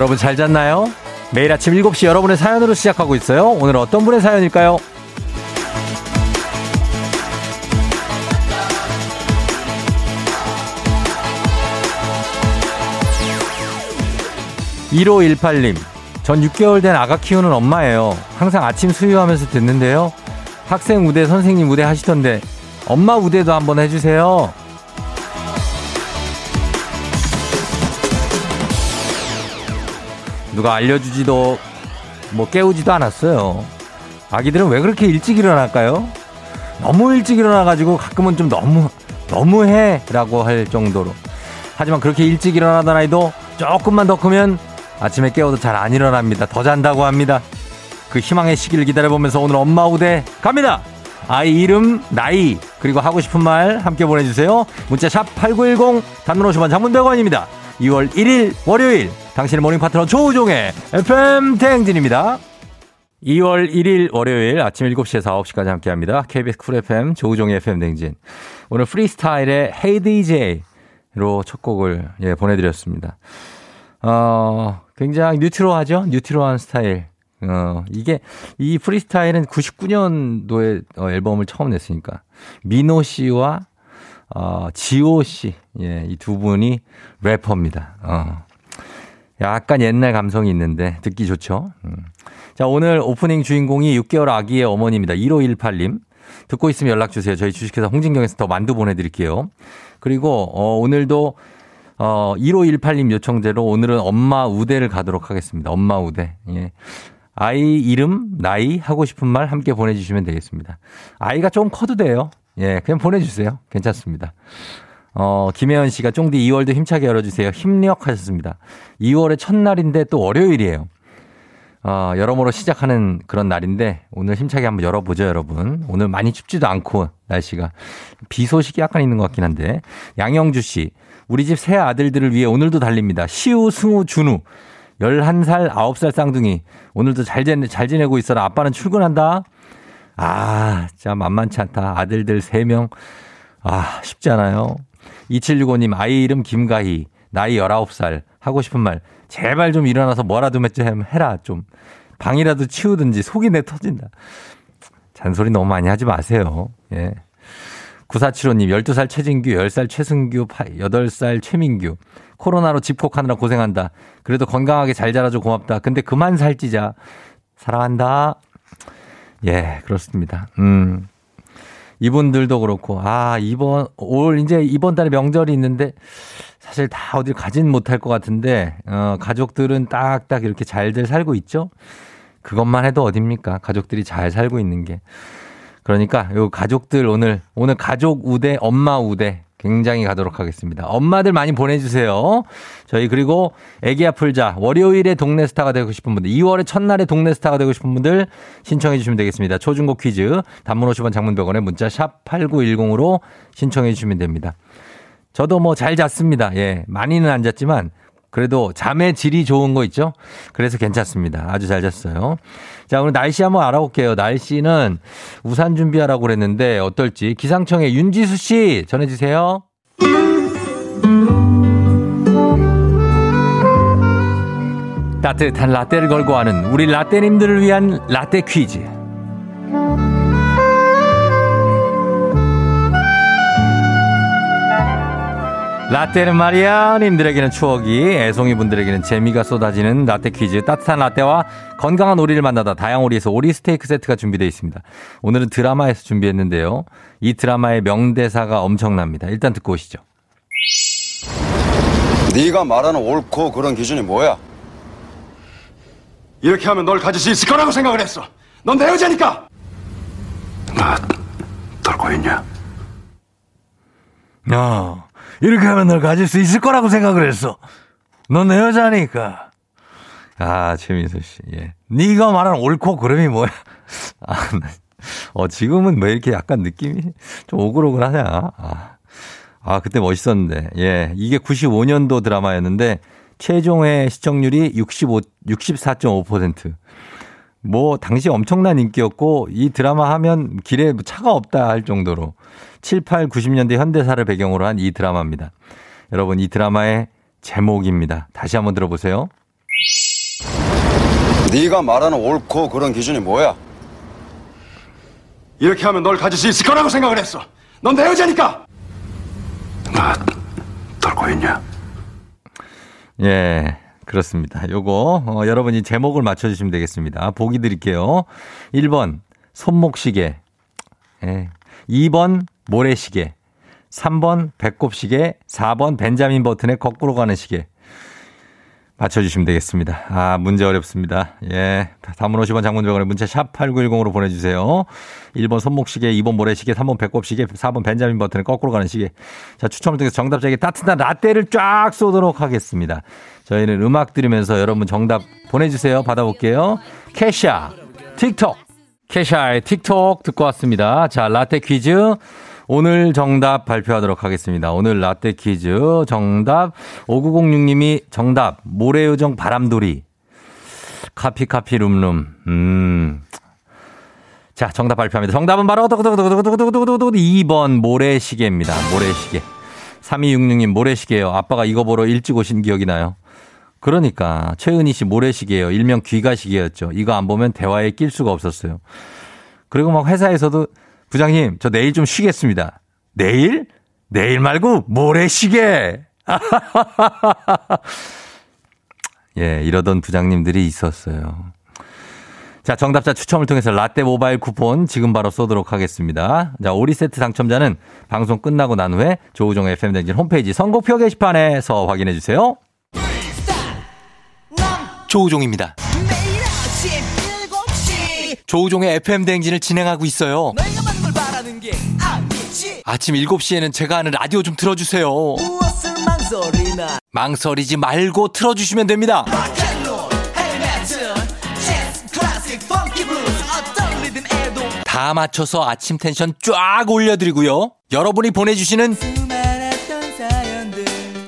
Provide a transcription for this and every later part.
여러분 잘 잤나요? 매일 아침 7시 여러분의 사연으로 시작하고 있어요. 오늘 어떤 분의 사연일까요? 1518님, 전 6개월 된 아가 키우는 엄마예요. 항상 아침 수유하면서 듣는데요. 학생 우대, 선생님 우대 하시던데, 엄마 우대도 한번 해주세요. 누가 알려주지도 뭐 깨우지도 않았어요. 아기들은 왜 그렇게 일찍 일어날까요? 너무 일찍 일어나가지고 가끔은 좀 너무 너무해 라고 할 정도로. 하지만 그렇게 일찍 일어나던 아이도 조금만 더 크면 아침에 깨워도 잘 안 일어납니다. 더 잔다고 합니다. 그 희망의 시기를 기다려보면서 오늘 엄마 우대 갑니다. 아이 이름, 나이, 그리고 하고 싶은 말 함께 보내주세요. 문자 샵 8910, 단문 50원, 장문 100원입니다. 2월 1일 월요일 당신의 모닝 파트너 조우종의 FM 대행진입니다. 2월 1일 월요일 아침 7시에서 9시까지 함께합니다. KBS Cool FM 조우종의 FM 대행진. 오늘 프리스타일의 Hey DJ로 첫 곡을 예, 보내드렸습니다. 어, 굉장히 뉴트로하죠? 뉴트로한 스타일. 어, 이게, 이 프리스타일은 99년도에 어, 앨범을 처음 냈으니까. 미노 씨와, 어, 지오 씨. 예, 이 두 분이 래퍼입니다. 어. 약간 옛날 감성이 있는데 듣기 좋죠? 음. 자, 오늘 오프닝 주인공이 6개월 아기의 어머니입니다. 1518님. 듣고 있으면 연락 주세요. 저희 주식회사 홍진경에서 더 만두 보내드릴게요. 그리고, 어, 오늘도 어, 1518님 요청대로 오늘은 엄마 우대를 가도록 하겠습니다. 엄마 우대. 예. 아이 이름, 나이, 하고 싶은 말 함께 보내주시면 되겠습니다. 아이가 좀 커도 돼요. 예, 그냥 보내주세요. 괜찮습니다. 어, 김혜연 씨가 쫑디 2월도 힘차게 열어주세요. 힘력 하셨습니다. 2월의 첫날인데 또 월요일이에요. 어, 여러모로 시작하는 그런 날인데 오늘 힘차게 한번 열어보죠, 여러분. 오늘 많이 춥지도 않고 날씨가 비 소식이 약간 있는 것 같긴 한데 양영주 씨, 우리 집 새 아들들을 위해 오늘도 달립니다. 시우, 승우, 준우. 11살, 9살 쌍둥이. 오늘도 잘, 잘 지내고 있어라. 아빠는 출근한다. 아, 진짜 만만치 않다. 아들들 3명. 아, 쉽지 않아요. 2765님, 아이 이름 김가희. 나이 19살. 하고 싶은 말. 제발 좀 일어나서 뭐라도 좀 해라. 좀. 방이라도 치우든지 속이 내 터진다. 잔소리 너무 많이 하지 마세요. 예. 9475님, 12살 최진규, 10살 최승규, 8살 최민규. 코로나로 집콕하느라 고생한다. 그래도 건강하게 잘 자라줘 고맙다. 근데 그만 살찌자. 사랑한다. 예, 그렇습니다. 음. 이분들도 그렇고, 아, 이번, 올, 이제 이번 달에 명절이 있는데, 사실 다 어딜 가진 못할 것 같은데, 어, 가족들은 딱딱 이렇게 잘들 살고 있죠? 그것만 해도 어딥니까? 가족들이 잘 살고 있는 게. 그러니까 요 가족들 오늘 오늘 가족 우대 엄마 우대 굉장히 가도록 하겠습니다. 엄마들 많이 보내주세요. 저희 그리고 애기야 풀자 월요일에 동네 스타가 되고 싶은 분들 2월의 첫날에 동네 스타가 되고 싶은 분들 신청해 주시면 되겠습니다. 초중고 퀴즈 단문 50원 장문병원에 문자 샵 8910으로 신청해 주시면 됩니다. 저도 뭐 잘 잤습니다. 예. 많이는 안 잤지만 그래도 잠의 질이 좋은 거 있죠? 그래서 괜찮습니다. 아주 잘 잤어요. 자, 오늘 날씨 한번 알아볼게요. 날씨는 우산 준비하라고 그랬는데 어떨지 기상청의 윤지수 씨 전해주세요. 따뜻한 라떼를 걸고 하는 우리 라떼님들을 위한 라떼 퀴즈. 라떼는 말이야 님들에게는 추억이 애송이 분들에게는 재미가 쏟아지는 라떼 퀴즈 따뜻한 라떼와 건강한 오리를 만나다 다양오리에서 오리 스테이크 세트가 준비되어 있습니다. 오늘은 드라마에서 준비했는데요. 이 드라마의 명대사가 엄청납니다. 일단 듣고 오시죠. 네가 말하는 옳고 그런 기준이 뭐야? 이렇게 하면 널 가질 수 있을 거라고 생각을 했어. 넌 내 여자니까. 나 떨고 있냐? 야, 이렇게 하면 널 가질 수 있을 거라고 생각을 했어. 넌 내 여자니까. 아, 최민수 씨. 예. 네가 말하는 옳고 그름이 뭐야? 아, 어, 지금은 왜 이렇게 약간 느낌이 좀 오글오글하냐? 아, 아, 그때 멋있었는데. 예. 이게 95년도 드라마였는데 최종의 시청률이 65, 64.5%. 뭐 당시 엄청난 인기였고 이 드라마 하면 길에 차가 없다 할 정도로 7, 8, 90년대 현대사를 배경으로 한 이 드라마입니다. 여러분 이 드라마의 제목입니다. 다시 한번 들어보세요. 네가 말하는 옳고 그런 기준이 뭐야? 이렇게 하면 널 가질 수 있을 거라고 생각을 했어. 넌 내 여자니까. 나 떨고 있냐? 예. 그렇습니다. 요거, 어, 여러분이 제목을 맞춰주시면 되겠습니다. 보기 드릴게요. 1번, 손목시계. 예. 2번, 모래시계. 3번, 배꼽시계. 4번, 벤자민 버튼의 거꾸로 가는 시계. 맞춰주시면 되겠습니다. 아, 문제 어렵습니다. 예. 단문 50원 장문병원에 문자 샵 8910으로 보내주세요. 1번 손목시계, 2번 모래시계, 3번 배꼽시계, 4번 벤자민 버튼에 거꾸로 가는 시계. 자, 추첨을 통해서 정답자에게 따뜻한 라떼를 쫙 쏘도록 하겠습니다. 저희는 음악 들으면서 여러분 정답 보내주세요. 받아볼게요. 캐샤, 틱톡. 캐샤의 틱톡 듣고 왔습니다. 자, 라떼 퀴즈. 오늘 정답 발표하도록 하겠습니다. 오늘 라떼 퀴즈 정답 5906님이 정답 모래요정 바람돌이 카피 카피 룸룸 음. 자, 정답 발표합니다. 정답은 바로 2번 모래시계입니다. 모래시계. 3266님 모래시계요. 아빠가 이거 보러 일찍 오신 기억이 나요. 그러니까 최은희 씨 모래시계예요. 일명 귀가시계였죠. 이거 안 보면 대화에 낄 수가 없었어요. 그리고 막 회사에서도 부장님, 저 내일 좀 쉬겠습니다. 내일? 내일 말고 모래시계! 예, 이러던 부장님들이 있었어요. 자, 정답자 추첨을 통해서 라떼 모바일 쿠폰 지금 바로 쏘도록 하겠습니다. 자, 오리 세트 당첨자는 방송 끝나고 난 후에 조우종 FM 댕진 홈페이지 선곡표 게시판에서 확인해 주세요. 조우종입니다. 매일 아침 7시 조우종의 FM 댕진을 진행하고 있어요. 아침 7시에는 제가 하는 라디오 좀 틀어주세요. 망설이지 말고 틀어주시면 됩니다. 다 맞춰서 아침 텐션 쫙 올려드리고요. 여러분이 보내주시는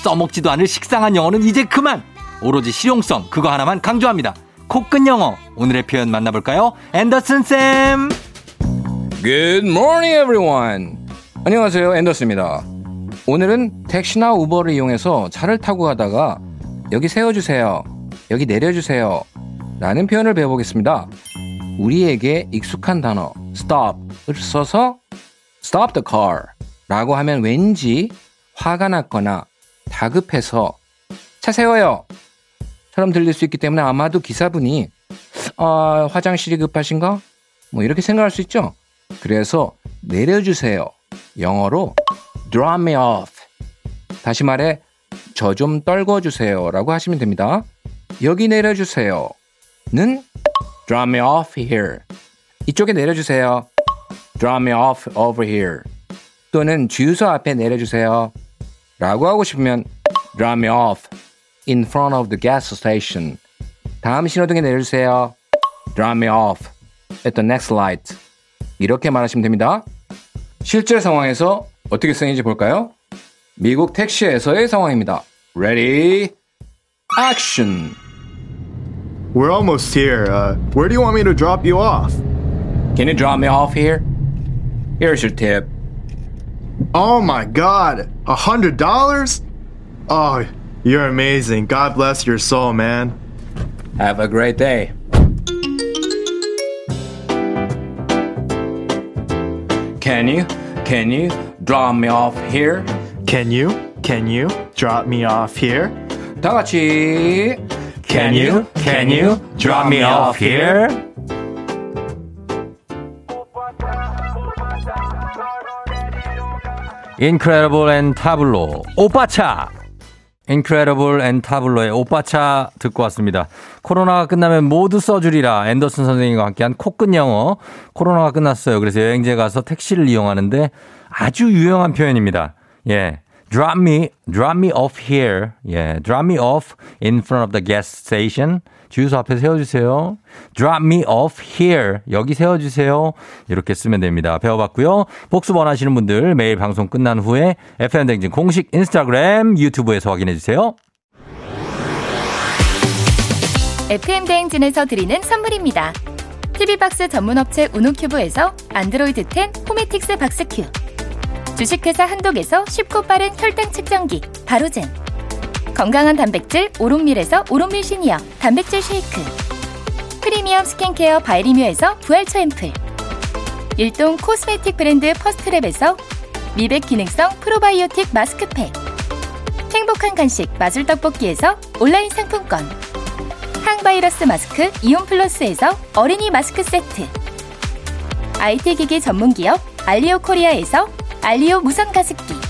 써먹지도 않을 식상한 영어는 이제 그만 오로지 실용성 그거 하나만 강조합니다 코끝 영어 오늘의 표현 만나볼까요 앤더슨 쌤 Good morning, everyone. 안녕하세요, 앤더스입니다. 오늘은 택시나 우버를 이용해서 차를 타고 가다가 여기 세워주세요, 여기 내려주세요 라는 표현을 배워보겠습니다. 우리에게 익숙한 단어 stop을 써서 stop the car 라고 하면 왠지 화가 났거나 다급해서 차 세워요 처럼 들릴 수 있기 때문에 아마도 기사분이 아, 화장실이 급하신가? 뭐 이렇게 생각할 수 있죠. 그래서 내려주세요. 영어로 drop me off. 다시 말해 저 좀 떨궈 주세요라고 하시면 됩니다. 여기 내려주세요는 drop me off here. 이쪽에 내려주세요. drop me off over here. 또는 주유소 앞에 내려주세요. 라고 하고 싶으면 drop me off in front of the gas station. 다음 신호등에 내려주세요. drop me off at the next light. 이렇게 말하시면 됩니다. 실제 상황에서 어떻게 쓰이는지 볼까요? 미국 택시에서의 상황입니다. Ready? Action! We're almost here. Uh, where do you want me to drop you off? Can you drop me off here? Here's your tip. Oh my god, a hundred dollars? Oh, you're amazing. God bless your soul, man. Have a great day. Can you, can you drop me off here? Can you, can you drop me off here? Tachi, can you, can you drop me off here? Incredible and Tablo 오빠차 Incredible and Tablo의 오빠차 듣고 왔습니다. 코로나가 끝나면 모두 써주리라 앤더슨 선생님과 함께한 코끝 영어 코로나가 끝났어요. 그래서 여행지에 가서 택시를 이용하는데 아주 유용한 표현입니다. 예. drop me, drop me off here. 예, drop me off in front of the gas station. 주유소 앞에 세워주세요. drop me off here. 여기 세워주세요. 이렇게 쓰면 됩니다. 배워봤고요. 복습 원하시는 분들 매일 방송 끝난 후에 FM댕진 공식 인스타그램, 유튜브에서 확인해주세요. FM 대행진에서 드리는 선물입니다. TV박스 전문업체 우노큐브에서 안드로이드 10 호메틱스 박스큐 주식회사 한독에서 쉽고 빠른 혈당 측정기 바로젠 건강한 단백질 오롯밀에서 오롯밀 시니어 단백질 쉐이크. 프리미엄 스킨케어 바이리뮤에서 부활초 앰플. 일동 코스메틱 브랜드 퍼스트랩에서 미백 기능성 프로바이오틱 마스크팩. 행복한 간식 마술 떡볶이에서 온라인 상품권. 항바이러스 마스크 이온 플러스에서 어린이 마스크 세트. IT 기기 전문 기업 알리오 코리아에서 알리오 무선 가습기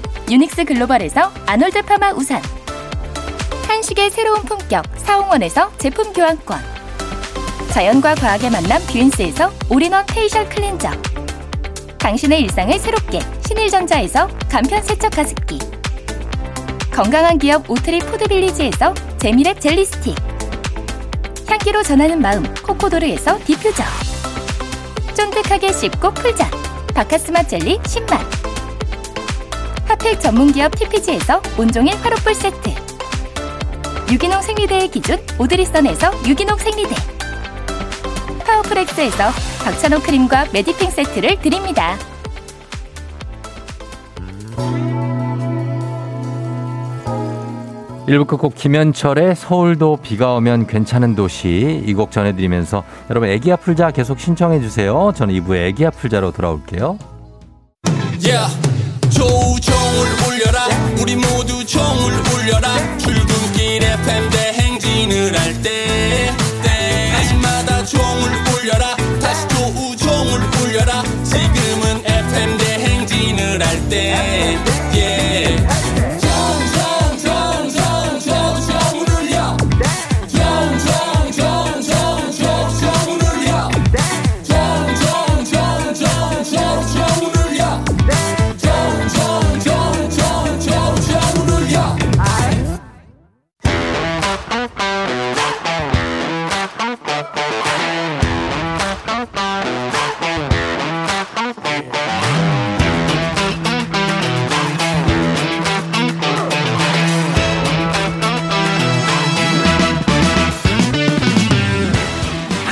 유닉스 글로벌에서 아놀드 파마 우산. 한식의 새로운 품격 사홍원에서 제품 교환권. 자연과 과학의 만남 뷰인스에서 all-in-one facial cleanser. 당신의 일상을 새롭게 신일전자에서 간편 세척 가습기. 건강한 기업 오트리 푸드빌리지에서 재미랩 젤리 스틱. 향기로 전하는 마음 코코도르에서 디퓨저. 쫀득하게 씹고 풀자. 박카스맛 젤리 10만 핫팩 전문기업 TPG에서 온종일 화롯불 세트 유기농 생리대의 기준 오드리선에서 유기농 생리대 파워풀엑스에서 박찬호 크림과 메디핑 세트를 드립니다. 일부 끝곡 김현철의 서울도 비가 오면 괜찮은 도시 이 곡 전해드리면서 여러분 애기야 풀자 계속 신청해 주세요. 저는 2부에 애기야 풀자로 돌아올게요. Yeah. 우리 모두 종을 울려라. 출근길 FM 대행진을 할 때 때마다 종을 울려라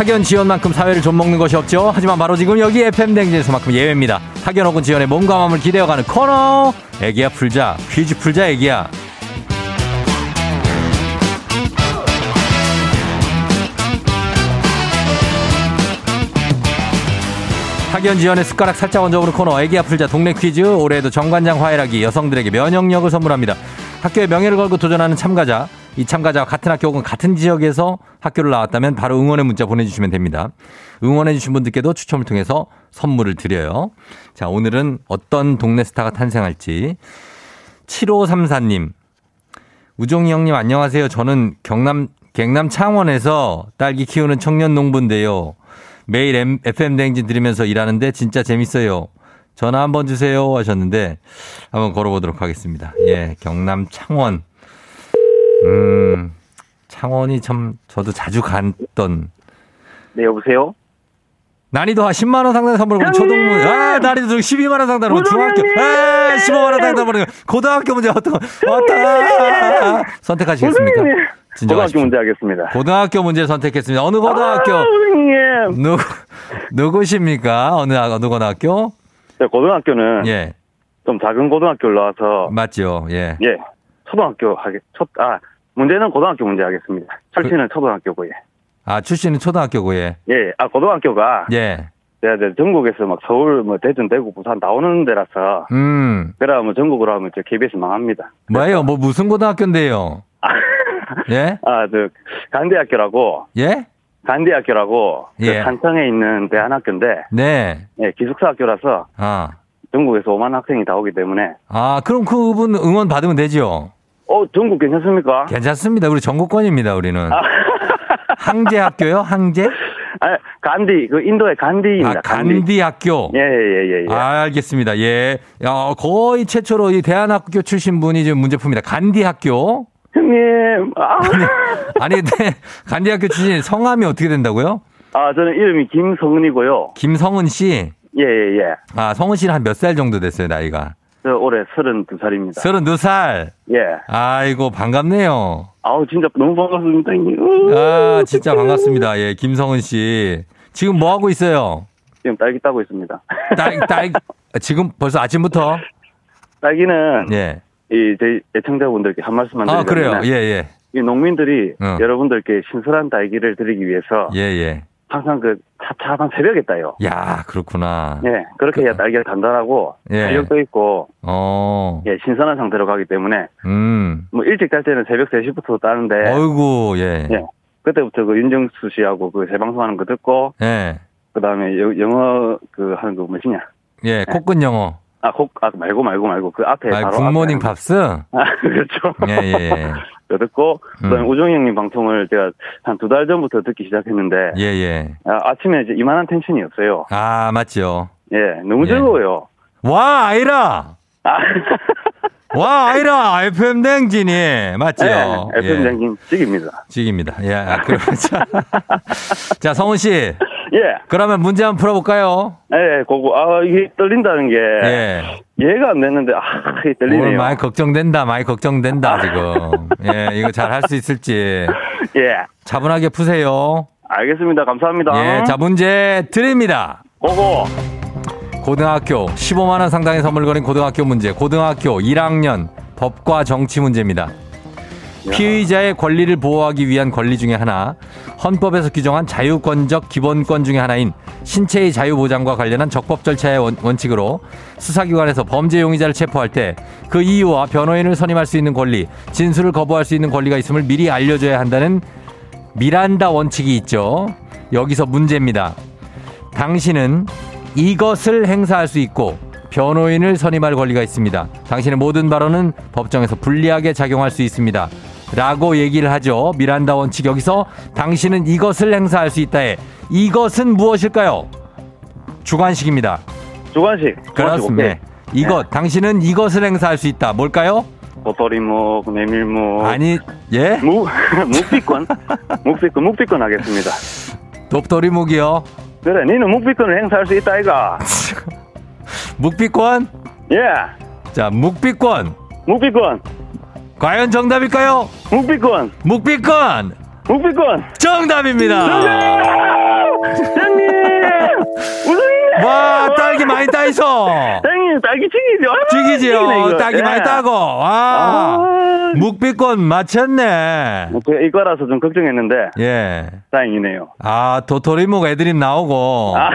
학연 지연만큼 사회를 좀 먹는 것이 없죠. 하지만 바로 지금 여기 FM 댕진에서만큼 예외입니다. 학연 혹은 지연의 몸과 마음을 기대어가는 코너. 애기야 풀자 퀴즈 풀자 애기야. 학연 지연의 숟가락 살짝 얹어보는 코너 애기야 풀자 동네 퀴즈 올해에도 정관장 화해락이 여성들에게 면역력을 선물합니다. 학교의 명예를 걸고 도전하는 참가자 이 참가자와 같은 학교 혹은 같은 지역에서 학교를 나왔다면 바로 응원의 문자 보내주시면 됩니다. 응원해주신 분들께도 추첨을 통해서 선물을 드려요. 자 오늘은 어떤 동네 스타가 탄생할지 7534님 우종이 형님 안녕하세요. 저는 경남 경남 창원에서 딸기 키우는 청년 농부인데요. 매일 FM 대행진 들으면서 일하는데 진짜 재밌어요. 전화 한번 주세요 하셨는데 한번 걸어보도록 하겠습니다. 예, 경남 창원. 음, 창원이 참 저도 자주 갔던 네, 여보세요? 난이도 하 10만 원 상당 선물은 초등문 아 난이도 12만 원 상당으로 중학교 아 15만 원 상당 선물은 고등학교 문제 어떤 어떤 선택하시겠습니까? 진정하십시오. 고등학교 문제 하겠습니다. 고등학교 문제 선택했습니다. 어느 고등학교 아, 선생님. 누구 누구십니까? 어느 어느 고등학교? 네, 고등학교는 예 좀 작은 고등학교를 나와서 맞죠. 예. 예 초등학교 하겠 첫, 아 문제는 고등학교 문제 하겠습니다. 철치는 그 초등학교고요. 아 출신은 초등학교고에 예, 아 고등학교가 예. 제가 이제 전국에서 막 서울, 뭐 대전, 대구, 부산 나오는 데라서 음 그래 뭐 전국으로 하면 이제 KBS 망합니다. 뭐예요? 뭐 무슨 고등학교인데요? 예? 아 저 간대학교라고 예? 간대학교라고 그 예. 산청에 있는 대안학교인데 네. 예, 기숙사 학교라서 아. 전국에서 5만 학생이 다 오기 때문에 아, 그럼 그분 응원 받으면 되죠? 어 전국 괜찮습니까? 괜찮습니다. 우리 전국권입니다, 우리는. 아. 항제 학교요? 항제? 아 간디 그 인도의 간디입니다. 아, 간디 학교. 예예예 예, 예. 아, 알겠습니다. 예. 야, 거의 최초로 이 대한학교 출신 분이 지금 문제 풉니다. 간디 학교. 형님 아, 아니, 근데 간디 학교 출신 성함이 어떻게 된다고요? 아 저는 이름이 김성은이고요. 김성은 씨. 예 예 예. 아, 성은 씨는 한 몇 살 정도 됐어요, 나이가? 저 올해 32살입니다. 32살. 예. 아이고, 반갑네요. 아우 진짜 너무 반갑습니다 형님. 아, 진짜 반갑습니다. 예, 김성은 씨. 지금 뭐 하고 있어요? 지금 딸기 따고 있습니다. 딸, 딸, 지금 벌써 아침부터? 딸기는 예. 이제 애청자분들께 한 말씀만 아, 드리자면 그래요. 예, 예. 이 농민들이 어. 여러분들께 신선한 딸기를 드리기 위해서 예, 예. 항상 그 찹찹한 새벽에 따요. 야, 그렇구나. 예, 그렇게 해야 딸기가 단단하고 예. 탄력도 있고 어, 예, 신선한 상태로 가기 때문에 음. 뭐 일찍 딸 때는 새벽 3시부터 따는데 어이구, 예. 예. 그때부터 그 윤정수 씨하고 그 재방송하는 거 듣고 예. 그 다음에 여- 영어 그 하는 거 뭐시냐? 예, 코끝 영어. 아, 곡, 아, 말고 말고 말고 그 앞에 아, 바로 굿모닝 앞에 팝스? 아, 그렇죠. 예, 예, 예. 듣고 그다음에 음. 우종이 형님 방송을 제가 한 두 달 전부터 듣기 시작했는데 예, 예. 아, 아침에 이제 이만한 텐션이 없어요. 아, 맞죠. 예, 너무 예. 즐거워요. 와, 아이라! 아, 와, 아이라! FM 댕진이. 맞죠? 예, FM 장님 찍입니다. 직입니다. 예, 아, 자. 자, 성훈 씨. 예, 그러면 문제 한번 풀어볼까요? 예, 그거 아 이게 떨린다는 게 예. 이해가 안 됐는데 아 이게 떨리네요. 많이 걱정된다, 많이 걱정된다, 지금. 예, 이거 잘 할 수 있을지. 예, 차분하게 푸세요. 알겠습니다. 감사합니다. 예, 자, 문제 드립니다. 고고. 고등학교 15만 원 상당의 선물 거린 고등학교 문제. 고등학교 1학년 법과 정치 문제입니다. 피의자의 권리를 보호하기 위한 권리 중에 하나, 헌법에서 규정한 자유권적 기본권 중에 하나인 신체의 자유 보장과 관련한 적법 절차의 원- 원칙으로 수사기관에서 범죄 용의자를 체포할 때 그 이유와 변호인을 선임할 수 있는 권리, 진술을 거부할 수 있는 권리가 있음을 미리 알려줘야 한다는 미란다 원칙이 있죠. 여기서 문제입니다. 당신은 이것을 행사할 수 있고 변호인을 선임할 권리가 있습니다. 당신의 모든 발언은 법정에서 불리하게 작용할 수 있습니다. 라고 얘기를 하죠. 미란다 원칙 여기서 당신은 이것을 행사할 수 있다에 이것은 무엇일까요? 주관식입니다. 주관식. 그렇습니다. 이것 당신은 이것을 행사할 수 있다. 뭘까요? 도토리묵, 메밀묵. 아니 예? 묵, 묵비권? 묵비권, 묵비권 하겠습니다. 돕도리묵이요. 그래, 니는 묵비권을 행사할 수 있다, 이가. 묵비권? 예, 자, 묵비권. 묵비권, 과연 정답일까요? 묵비권, 묵비권. 묵비권. 정답입니다. 형님! 와, 딸기 많이 따있어. 형님, 딸기 튀기죠? 튀기지요. 딸기 많이 따고. 와. 아, 묵비권 맞췄네. 제가 이거라서 좀 걱정했는데, 예. 다행이네요. 아, 도토리묵 애드립 나오고. 아.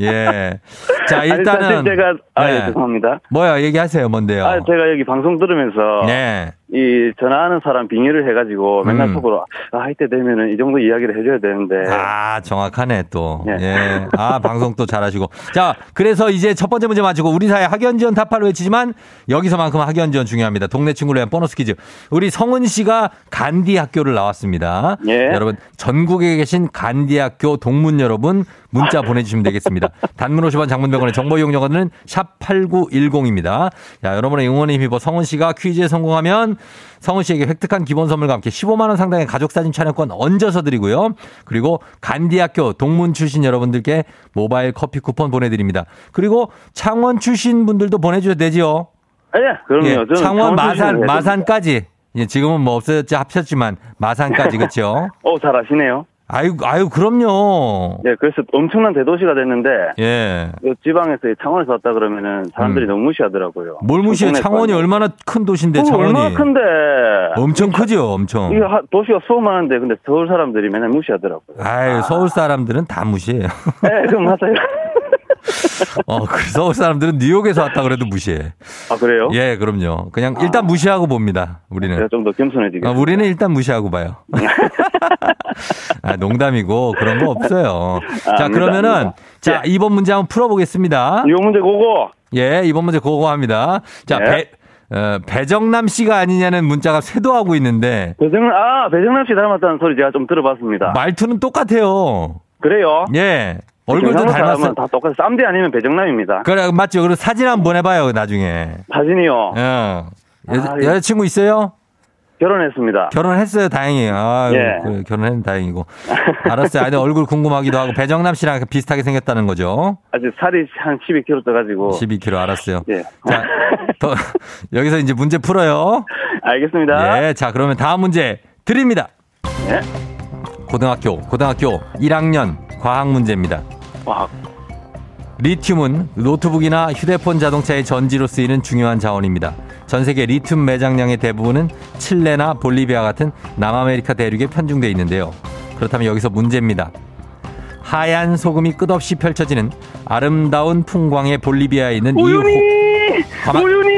예. 자, 아니, 일단은. 사실 제가, 아, 예, 네. 죄송합니다. 뭐야, 얘기하세요. 뭔데요? 아, 제가 여기 방송 들으면서, 네. 이 전화하는 사람 빙의를 해가지고 맨날 음. 속으로 아 이때 되면은 이 정도 이야기를 해줘야 되는데 아, 정확하네, 또. 예. 예. 아, 방송 또 잘하시고. 자, 그래서 이제 첫 번째 문제 맞추고 우리 사회 학연 지원 타파를 외치지만 여기서만큼 학연 지원 중요합니다. 동네 친구를 위한 보너스 퀴즈. 우리 성은 씨가 간디 학교를 나왔습니다. 예. 여러분, 전국에 계신 간디 학교 동문 여러분 문자 보내주시면 되겠습니다. 단문 50원 장문 50원의 정보 이용료는 샵 8910입니다. 자, 여러분의 응원에 힘입어 성은 씨가 퀴즈에 성공하면 성은 씨에게 획득한 기본 선물과 함께 15만 원 상당의 가족 사진 촬영권 얹어서 드리고요. 그리고 간디학교 동문 출신 여러분들께 모바일 커피 쿠폰 보내드립니다. 그리고 창원 출신 분들도 보내주셔도 되지요. 예, 그럼요. 예, 창원 마산 마산까지 예, 지금은 뭐 없어졌지 합쳤지만 마산까지 그렇죠. 어, 잘 아시네요. 아유 아유 그럼요. 예, 그래서 엄청난 대도시가 됐는데 예. 그 지방에서 창원에서 왔다 그러면은 사람들이 음. 너무 무시하더라고요. 뭘 무시해? 동네 창원이. 얼마나 큰 도시인데 어, 창원이 얼마나 큰데. 엄청 크죠, 엄청. 이게 하- 도시가 수많은데 근데 서울 사람들이 맨날 무시하더라고요. 아유 서울 사람들은 다 무시해요. 네, 그럼 맞아요. 어, 그 서울 사람들은 뉴욕에서 왔다 그래도 무시해. 아 그래요? 예, 그럼요. 그냥 일단 무시하고 봅니다. 우리는. 제가 좀 더 겸손해지겠습니다. 어, 우리는 일단 무시하고 봐요. 아, 농담이고 그런 거 없어요. 자, 아닙니다, 그러면은 아닙니다. 자, 이번 문제 한번 풀어보겠습니다. 이 문제 그거. 예, 이번 문제 그거 합니다. 자, 네. 배, 어, 배정남 씨가 아니냐는 문자가 쇄도하고 있는데 배정 아 배정남 씨 닮았다는 소리 제가 좀 들어봤습니다. 말투는 똑같아요. 그래요? 예. 얼굴도 닮았어. 다 똑같아. 쌈디 아니면 배정남입니다. 그래, 맞죠. 그리고 사진 한번 해봐요, 나중에. 사진이요. 예. 여, 아, 예. 여자친구 있어요? 결혼했습니다. 결혼했어요, 다행히. 아, 예. 그래, 결혼했는 다행이고. 알았어요. 아니, 얼굴 궁금하기도 하고 배정남 씨랑 비슷하게 생겼다는 거죠. 아직 살이 한 12kg 떠가지고. 12kg 알았어요. 예. 자, 더, 여기서 이제 문제 풀어요. 알겠습니다. 예, 자, 그러면 다음 문제 드립니다. 예. 고등학교, 고등학교 1학년 과학 문제입니다. 와, 리튬은 노트북이나 휴대폰 자동차의 전지로 쓰이는 중요한 자원입니다. 전 세계 리튬 매장량의 대부분은 칠레나 볼리비아 같은 남아메리카 대륙에 편중돼 있는데요. 그렇다면 여기서 문제입니다. 하얀 소금이 끝없이 펼쳐지는 아름다운 풍광의 볼리비아에 있는 이 호... 우윤이! 가만- 우윤이!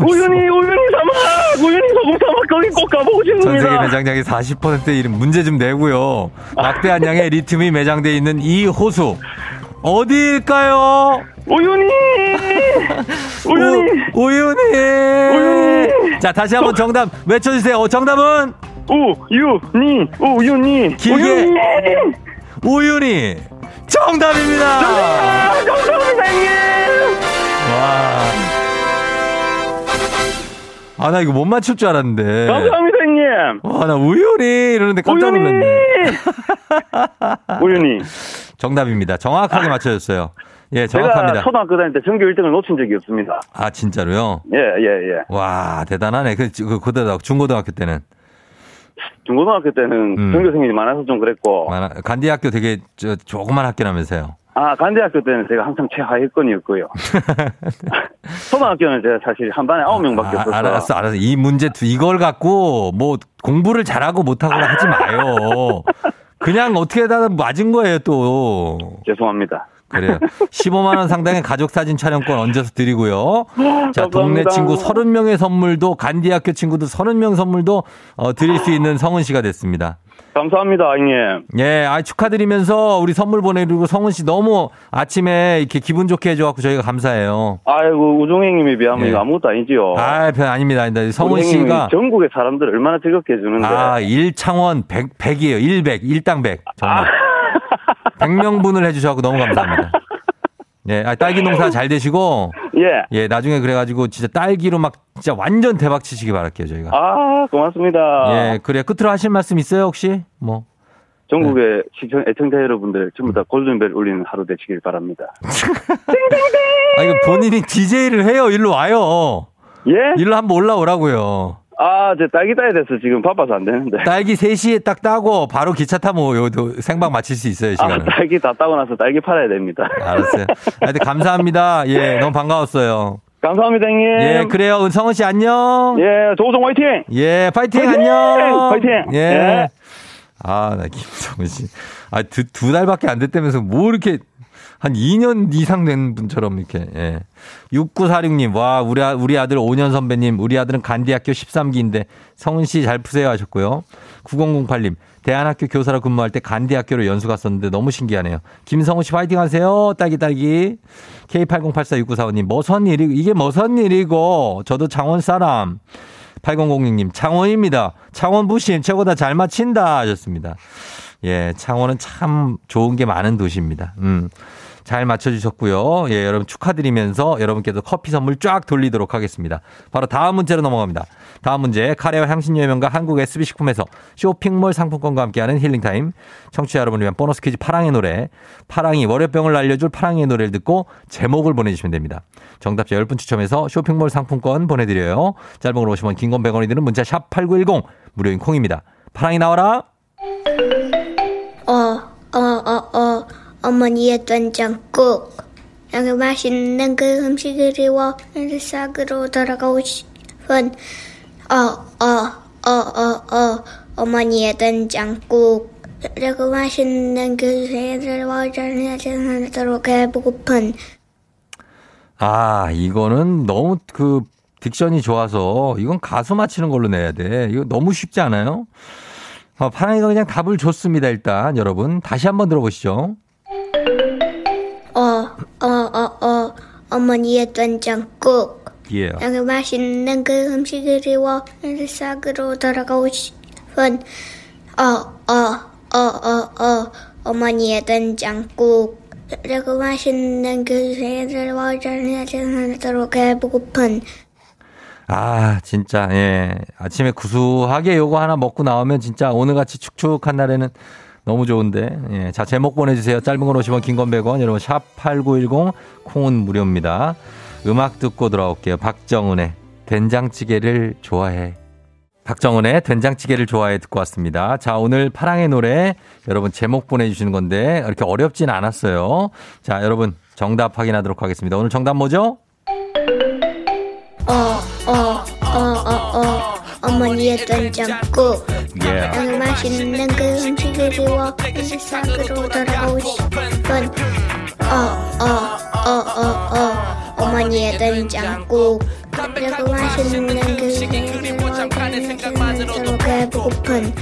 우윤이, 우윤이 사막! 우윤이 소금 사막 거기 꼭 가보고 전 세계 싶습니다. 매장량의 40%의 이름 문제 좀 내고요. 막대한 양의 리튬이 매장돼 있는 이 호수 어디일까요? 우윤이! 우윤이! 우, 우윤이. 우윤이. 자 다시 한번 정답 외쳐주세요. 어, 정답은 우윤이! 우윤이! 길게. 우윤이! 우윤이. 정답입니다. 아, 감사합니다, 형님! 와. 아 나 이거 못 맞출 줄 알았는데. 감사합니다, 형님! 와 나 우윤이 이러는데 깜짝! 놀랐네. 우윤이. 정답입니다. 정확하게 맞춰줬어요. 예, 제가 정확합니다. 초등학교 다닐 때 전교 1등을 놓친 적이 없습니다. 아 진짜로요? 예, 예, 예. 와 대단하네. 그, 그 고등학교 중고등학교 때는 중고등학교 때는 음. 전교생이 많아서 좀 그랬고, 많아- 간디학교 되게 저, 조그만 학교라면서요. 아, 간대학교 때는 제가 항상 최하위권이었고요. 초등학교는 제가 사실 한 반에 아홉 명밖에 아, 없어서. 알았어, 알았어. 이 문제 두- 이걸 갖고 뭐 공부를 잘하고 못하고 하지 마요. 그냥 어떻게 다 맞은 거예요 또. 죄송합니다. 그래요. 15만 원 상당의 가족 사진 촬영권 얹어서 드리고요. 자, 동네 감사합니다. 친구 30명의 선물도 간디학교 친구들 30명 선물도 어, 드릴 수 있는 성은 씨가 됐습니다. 감사합니다, 형님. 예, 아 축하드리면서 우리 선물 보내드리고 성은 씨 너무 아침에 이렇게 기분 좋게 해줘갖고 저희가 감사해요. 아이고, 우종행님에 비하면 예. 아무것도 아니지요. 아, 편 아닙니다. 아닙니다. 성은 씨가 전국의 사람들 을 얼마나 즐겁게 해주는데. 아, 일창원 100, 100이에요. 100, 일당 100. 정말. 100명분을 해주셔서 너무 감사합니다. 예, 아, 딸기 농사 잘 되시고, 예. 예, 나중에 그래가지고 진짜 딸기로 막 진짜 완전 대박 치시기 바랄게요, 저희가. 아, 고맙습니다. 예, 그래. 끝으로 하실 말씀 있어요, 혹시? 뭐. 전국의 시청, 애청자 여러분들 전부 다 골든벨 울리는 하루 되시길 바랍니다. 아, 이거 본인이 DJ를 해요. 일로 와요. 예? 일로 한번 올라오라고요. 아, 제 딸기 따야 돼서 지금 바빠서 안 되는데. 딸기 3시에 딱 따고 바로 기차 타면 요 생방 마칠 수 있어요, 아, 시간을. 딸기 다 따고 나서 딸기 팔아야 됩니다. 알았어요. 하여튼 감사합니다. 예, 너무 반가웠어요. 감사합니다, 형님. 예, 그래요. 은성은 씨 안녕. 예, 조우성 화이팅! 예, 파이팅, 파이팅! 안녕. 파이팅! 예. 예. 아, 나 김성은 씨. 아, 두, 두 달밖에 안 됐다면서 뭐 이렇게 한 2년 이상 된 분처럼 이렇게, 예. 6946님, 와, 우리, 아- 우리 아들 5년 선배님, 우리 아들은 간디학교 13기인데 성은 씨 잘 푸세요 하셨고요. 9008님, 대안학교 교사로 근무할 때 간디학교로 연수 갔었는데 너무 신기하네요. 김성우 씨 파이팅 하세요. 딸기 딸기. K80846945님, 뭐선 일이, 이게 뭐선 일이고, 저도 창원 사람. 8006님, 창원입니다. 창원 부심 최고다 잘 맞힌다 하셨습니다. 예, 창원은 참 좋은 게 많은 도시입니다. 음. 잘 맞춰주셨고요. 예, 여러분 축하드리면서 여러분께도 커피 선물 쫙 돌리도록 하겠습니다. 바로 다음 문제로 넘어갑니다. 다음 문제, 카레와 향신료의 명가 한국 SB식품에서 쇼핑몰 상품권과 함께하는 힐링타임. 청취자 여러분을 위한 보너스 퀴즈 파랑의 노래. 파랑이 월요병을 알려줄 파랑의 노래를 듣고 제목을 보내주시면 됩니다. 정답자 10분 추첨해서 쇼핑몰 상품권 보내드려요. 짧은 걸 오시면 긴건 100원이 드는 문자 샵 8910 무료인 콩입니다. 파랑이 나와라. 어, 어, 어, 어, 어머니의 된장국. 여기 맛있는 그 음식을 이워 싹으로 돌아가고 싶은, 어, 어, 어, 어, 어, 어머니의 된장국. 그리고 맛있는 그 새를 와전하도록 해보고픈, 아, 이거는 너무 그 딕션이 좋아서 이건 가수 맞히는 걸로 내야 돼. 이거 너무 쉽지 않아요? 어, 파랑이가 그냥 답을 줬습니다, 일단. 여러분. 다시 한번 들어보시죠. 어, 어, 어, 어, 어머니의 된장국. 예. 여기 맛있는 그 음식을 이워 싹으로 돌아가고 싶은 어, 어, 어, 어, 어, 어머니의 된장국 그리고 맛있는 그 새를 와전하도록 해보고픈 아, 진짜, 예. 아침에 구수하게 요거 하나 먹고 나오면 진짜 오늘같이 축축한 날에는 너무 좋은데. 예. 자, 제목 보내주세요. 짧은 건 50원, 긴 건 100원. 여러분, 샵8910, 콩은 무료입니다. 음악 듣고 돌아올게요. 박정은의 된장찌개를 좋아해. 박정은의 된장찌개를 좋아해 듣고 왔습니다. 자, 오늘 파랑의 노래 여러분 제목 보내주시는 건데 이렇게 어렵진 않았어요. 자, 여러분 정답 확인하도록 하겠습니다. 오늘 정답 뭐죠? 어, 어, 어, 어, 어머니의 된장국 예. 여기 맛있는 그 음식을 이워 싹으로 돌아가고 싶은 어, 어, 어, 어, 어, 어머니의 된장국 그리고 맛있는 그 새를 와전하도록 해보고픈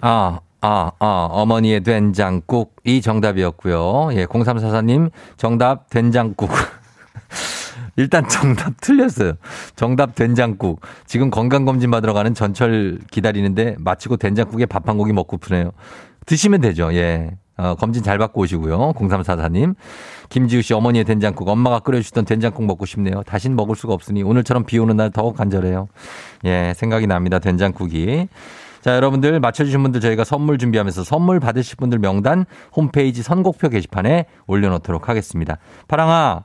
아, 아, 아, 어머니의 된장국이 정답이었고요. 예, 0344님 정답 된장국. 일단 정답 틀렸어요. 정답 된장국. 지금 건강검진 받으러 가는 전철 기다리는데 마치고 된장국에 밥 한 고기 먹고프네요. 드시면 되죠. 예. 어, 검진 잘 받고 오시고요. 0344님. 김지우 씨 어머니의 된장국. 엄마가 끓여주시던 된장국 먹고 싶네요. 다신 먹을 수가 없으니 오늘처럼 비 오는 날 더욱 간절해요. 예, 생각이 납니다. 된장국이. 자, 여러분들 맞춰주신 분들 저희가 선물 준비하면서 선물 받으실 분들 명단 홈페이지 선곡표 게시판에 올려놓도록 하겠습니다. 파랑아,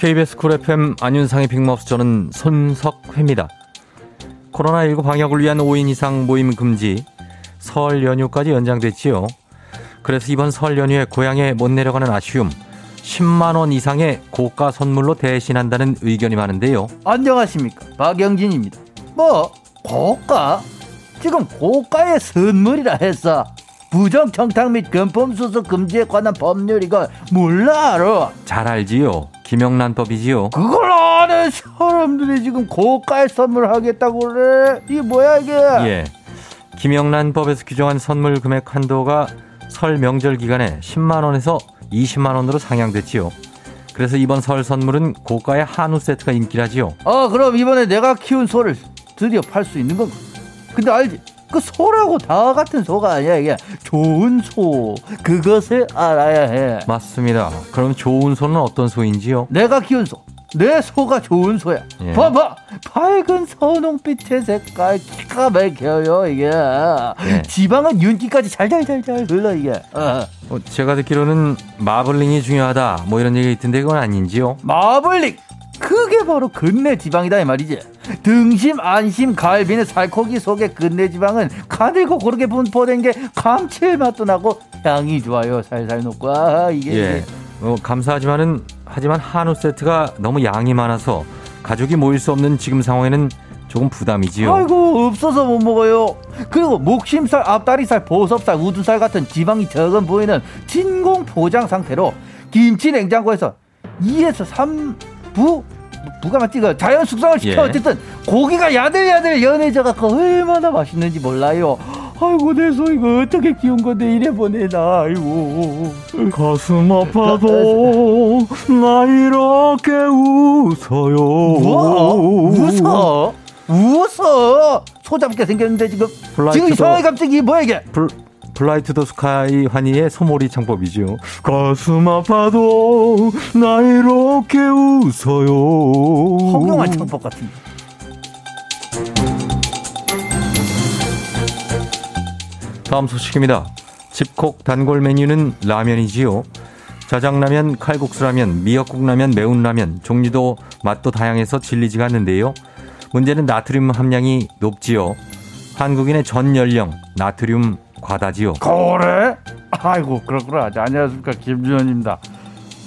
KBS 쿨 FM 안윤상의 빅마우스 저는 손석회입니다. 코로나19 방역을 위한 5인 이상 모임 금지 설 연휴까지 연장됐지요. 그래서 이번 설 연휴에 고향에 못 내려가는 아쉬움 10만 원 이상의 고가 선물로 대신한다는 의견이 많은데요. 안녕하십니까 박영진입니다. 뭐 고가? 지금 고가의 선물이라 해서 부정 청탁 및 금품 수수 금지에 관한 법률 이거 몰라 알아? 잘 알지요. 김영란법이지요. 그걸 아는 사람들이 지금 고가의 선물 하겠다고 그래? 이게 뭐야 이게? 예. 김영란법에서 규정한 선물 금액 한도가 설 명절 기간에 10만 원에서 20만 원으로 상향됐지요. 그래서 이번 설 선물은 고가의 한우 세트가 인기라지요. 어 그럼 이번에 내가 키운 소를 드디어 팔 수 있는 건가? 근데 알지? 그 소라고 다 같은 소가 아니야 이게 좋은 소 그것을 알아야 해. 맞습니다. 그럼 좋은 소는 어떤 소인지요? 내가 키운 소. 내 소가 좋은 소야. 예. 봐봐. 밝은 선홍빛의 색깔 기가 막혀요, 이게. 예. 지방은 윤기까지 잘잘잘잘 흘러, 이게. 어. 어, 제가 듣기로는 마블링이 중요하다. 뭐 이런 얘기가 있던데 그건 아닌지요? 마블링! 그게 바로 근내 지방이다, 이 말이지. 등심, 안심, 갈비는 살코기 속에 근내 지방은 가늘고 고르게 분포된 게 감칠맛도 나고 향이 좋아요. 살살 녹고 아 이게 예. 어, 감사하지만은 하지만 한우 세트가 너무 양이 많아서 가족이 모일 수 없는 지금 상황에는 조금 부담이지요. 아이고 없어서 못 먹어요. 그리고 목심살, 앞다리살, 보섭살, 우두살 같은 지방이 적은 부위는 진공 포장 상태로 김치 냉장고에서 2에서 3 부 부가 맞지 그 자연 숙성을 시켜 예. 어쨌든 고기가 야들야들 연해져 갖고 얼마나 맛있는지 몰라요. 아이고 내 소이가 어떻게 키운 건데 이래 보내나 아이고 가슴 아파도 나 이렇게 웃어요. 뭐? 웃어? 웃어? 소잡게 생겼는데 지금 지금 이상하게 갑자기 뭐야 이게 블, 블라이트 더 스카이 환희의 소몰이 창법이죠. 가슴 아파도 나 이렇게 웃어요. 허경환 창법 같은 다음 소식입니다. 집콕 단골 메뉴는 라면이지요. 짜장라면, 칼국수라면, 미역국라면, 매운라면 종류도 맛도 다양해서 질리지가 않는데요. 문제는 나트륨 함량이 높지요. 한국인의 전 연령 나트륨 과다지요. 그래? 아이고 그렇구나 자, 안녕하십니까 김주현입니다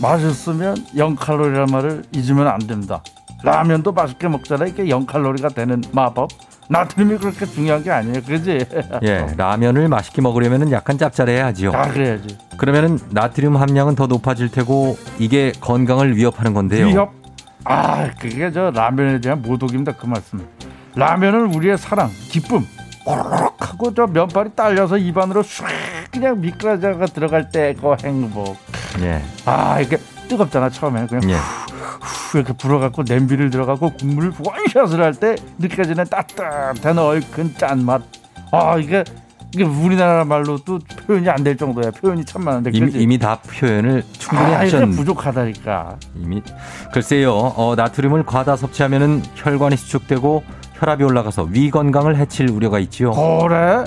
맛있으면 0칼로리란 말을 잊으면 안 됩니다 라면도 맛있게 먹잖아 이게 0칼로리가 되는 마법 나트륨이 그렇게 중요한 게 아니에요 그지? 예, 라면을 맛있게 먹으려면 약간 짭짤해야 하지요. 아 그래야지 그러면은 나트륨 함량은 더 높아질 테고 이게 건강을 위협하는 건데요. 위협? 아 그게 저 라면에 대한 모독입니다 그 말씀 라면은 우리의 사랑 기쁨 오르륵 하고 저 면발이 딸려서 입안으로 쑥 그냥 미끄러져가 들어갈 때 그 행복 예. 아 이게 뜨겁잖아 처음에는 그냥 예. 후 이렇게 불어갖고 냄비를 들어가고 국물을 원샷을 할 때 느껴지는 따뜻한 얼큰 짠맛 아 이게 이게 우리나라 말로 또 표현이 안 될 정도야 표현이 참 많은데 이미? 이미 다 표현을 충분히 아, 하셨 부족하다니까 이미 글쎄요. 어, 나트륨을 과다 섭취하면은 혈관이 수축되고 혈압이 올라가서 위 건강을 해칠 우려가 있지요. 그래?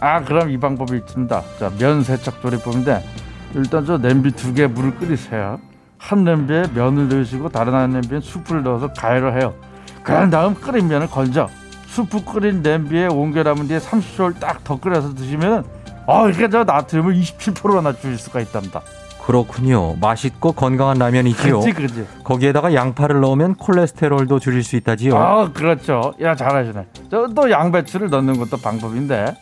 아 그럼 이 방법이 있습니다. 자 면 세척 조리법인데 일단 저 냄비 두 개 물을 끓이세요. 한 냄비에 면을 넣으시고 다른 한 냄비에 수프를 넣어서 가열을 해요. 그런 다음 끓인 면을 건져. 수프 끓인 냄비에 옮겨 담은 뒤에 30초를 딱 더 끓여서 드시면은 어 이렇게 저 나트륨을 27%나 줄일 수가 있답니다 그렇군요. 맛있고 건강한 라면이지요. 그렇지 그렇지 거기에다가 양파를 넣으면 콜레스테롤도 줄일 수 있다지요. 아 그렇죠 야 잘하시네 저 또 양배추를 넣는 것도 방법인데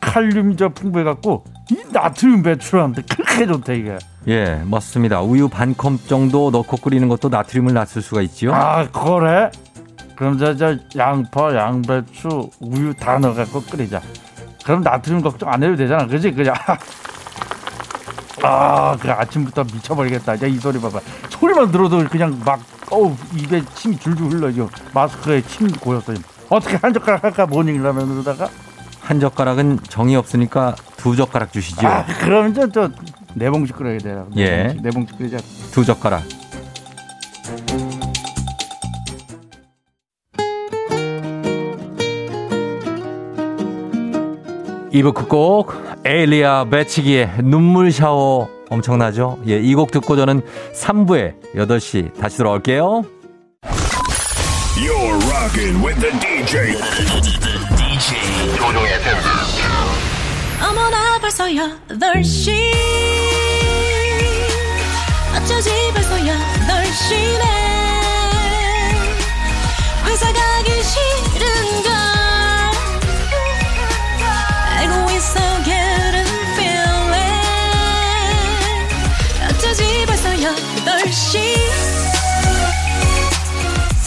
칼륨이 저 풍부해갖고 이 나트륨 배출하는데 그렇게 좋대 이게 예, 맞습니다. 우유 반 컵 정도 넣고 끓이는 것도 나트륨을 낮출 수가 있지요. 아 그래? 그럼 저, 저 양파, 양배추, 우유 다 넣어갖고 끓이자. 그럼 나트륨 걱정 안 해도 되잖아, 그지? 그냥 아, 그 아침부터 미쳐버리겠다. 이제 이 소리 봐봐. 소리만 들어도 그냥 막 어우 입에 침이 줄줄 흘러 지 마스크에 침 고였어. 지금. 어떻게 한 젓가락 할까 모닝 라면으로다가? 한 젓가락은 정이 없으니까 두 젓가락 주시지요. 아, 그럼 저 저 네 봉지 끓여야 돼요. 예. 네봉지, 네 봉지 끓이자. 두 젓가락. 이부 끝곡 에일리아 배치기의 눈물 샤워 엄청나죠? 예, 이 곡 듣고 저는 3부에 8시 다시 돌아올게요. You're rocking with the DJ. DJ 조종의 FM. 어머나 벌써 8시 어쩌지 벌써 8시네 회사 가기 싫은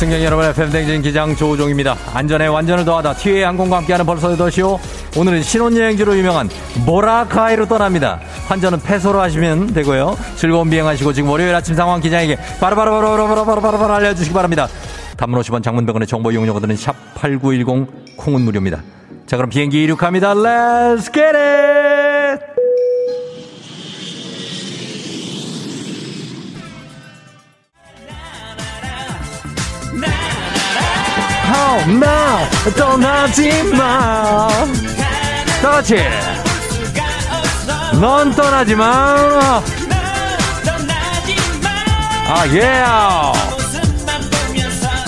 승객 여러분의 팬댕진 기장 조우종입니다. 안전에 완전을 더하다 티웨이 항공과 함께하는 벌써 8시오. 오늘은 신혼여행지로 유명한 모라카이로 떠납니다. 환전은 패소로 하시면 되고요. 즐거운 비행하시고 지금 월요일 아침 상황 기장에게 바로바로바로바로바로바로 알려주시기 바랍니다. 단문 50원 장문병원의 정보 이용료들은 샵 8910 콩은 무료입니다. 자 그럼 비행기 이륙합니다. Let's get it! Oh no, 떠나지 마. 다 같이. 넌 떠나지 마. 아, 예.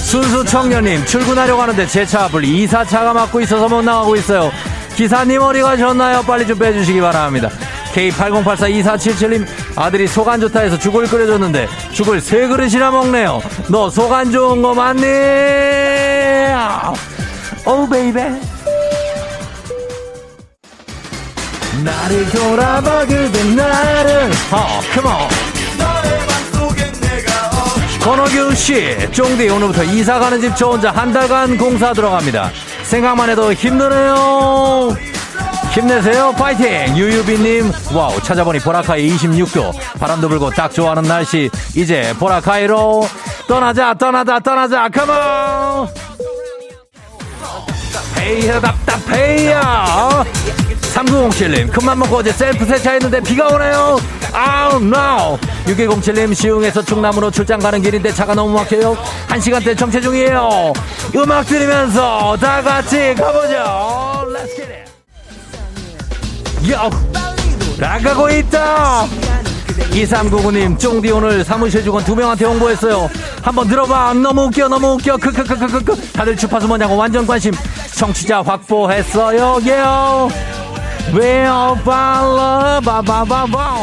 순수 청년님 출근하려고 하는데 제 차 앞을 이사차가 막고 있어서 못 나가고 있어요. 기사님 어디 가셨나요? 빨리 좀 빼주시기 바랍니다. K80842477님 아들이 속 안 좋다 해서 죽을 끓여줬는데 죽을 세 그릇이나 먹네요. 너 속 안 좋은 거 맞니? oh baby 나를 돌아봐 그대 나를 어 come on 권호규 씨, 쫑디 오늘부터 이사 가는 집 저 혼자 한 달간 공사 들어갑니다. 생각만 해도 힘드네요. 힘내세요, 파이팅! 유유비님, wow, 찾아보니 보라카이 26도, 바람도 불고 딱 좋아하는 날씨, 이제 보라카이로 떠나자, 떠나자, 떠나자, come on! 헤이야, 답답해야! 3907님, 큰맘 먹고 어제 셀프 세차했는데 비가 오네요. 아우, no! 6107님, 시흥에서 충남으로 출장 가는 길인데 차가 너무 막혀요. 한 시간대 정체 중이에요. 음악 들으면서 다 같이 가보죠. Let's. 요! 나가고 있다! 2399님, 쫑디 오늘 사무실 직원 두 명한테 홍보했어요. 한번 들어봐. 너무 웃겨, 너무 웃겨. 크크크크크크. 다들 주파수 뭐냐고 완전 관심. 청취자 확보했어요. 예요. 왜요, 발라, 바바바바.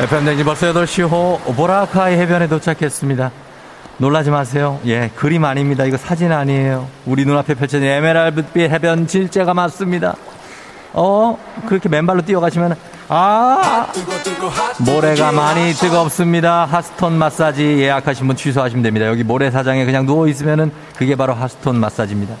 FM 댕지 벌써 8시 호 보라카이 해변에 도착했습니다. 놀라지 마세요. 예, 그림 아닙니다. 이거 사진 아니에요. 우리 눈앞에 펼쳐진 에메랄드빛 해변 질제가 맞습니다. 어, 그렇게 맨발로 뛰어가시면, 아, 모래가 많이 뜨겁습니다. 하스톤 마사지 예약하신 분 취소하시면 됩니다. 여기 모래사장에 그냥 누워있으면은 그게 바로 하스톤 마사지입니다.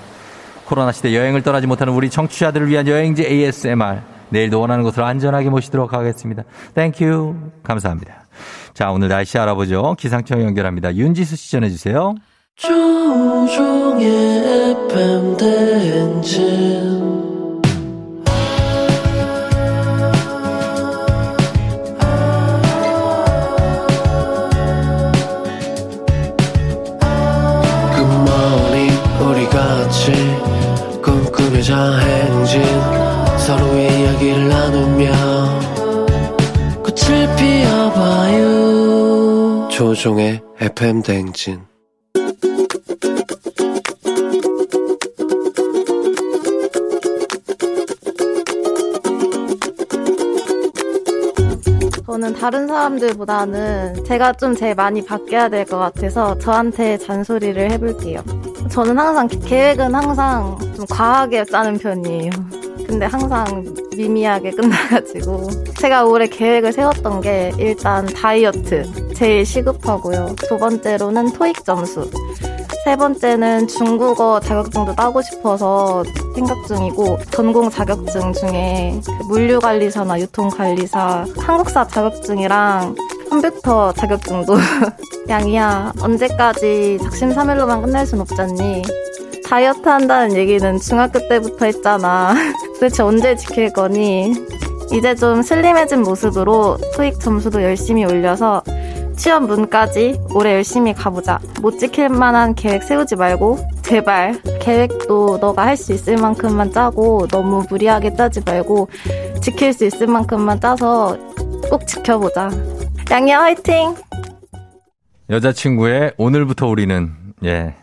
코로나 시대 여행을 떠나지 못하는 우리 청취자들을 위한 여행지 ASMR. 내일도 원하는 곳으로 안전하게 모시도록 하겠습니다. Thank you. 감사합니다. 자, 오늘 날씨 알아보죠. 기상청 연결합니다. 윤지수 씨 전해주세요. Good morning 우리 같이 꿈꾸며자 행 조종의 FM 대행진 저는 다른 사람들보다는 제가 좀 제일 많이 바뀌어야 될 것 같아서 저한테 잔소리를 해볼게요. 저는 항상 계획은 항상 좀 과하게 짜는 편이에요. 근데 항상 미미하게 끝나가지고 제가 올해 계획을 세웠던 게 일단 다이어트 제일 시급하고요. 두 번째로는 토익 점수. 세 번째는 중국어 자격증도 따고 싶어서 생각 중이고 전공 자격증 중에 그 물류관리사나 유통관리사 한국사 자격증이랑 컴퓨터 자격증도 양이야 언제까지 작심삼일로만 끝낼 순 없잖니 다이어트 한다는 얘기는 중학교 때부터 했잖아 도대체 언제 지킬 거니 이제 좀 슬림해진 모습으로 토익 점수도 열심히 올려서 취업 문까지 올해 열심히 가보자. 못 지킬 만한 계획 세우지 말고 제발 계획도 너가 할 수 있을 만큼만 짜고 너무 무리하게 짜지 말고 지킬 수 있을 만큼만 짜서 꼭 지켜보자. 양이야 화이팅! 여자친구의 오늘부터 우리는, 예.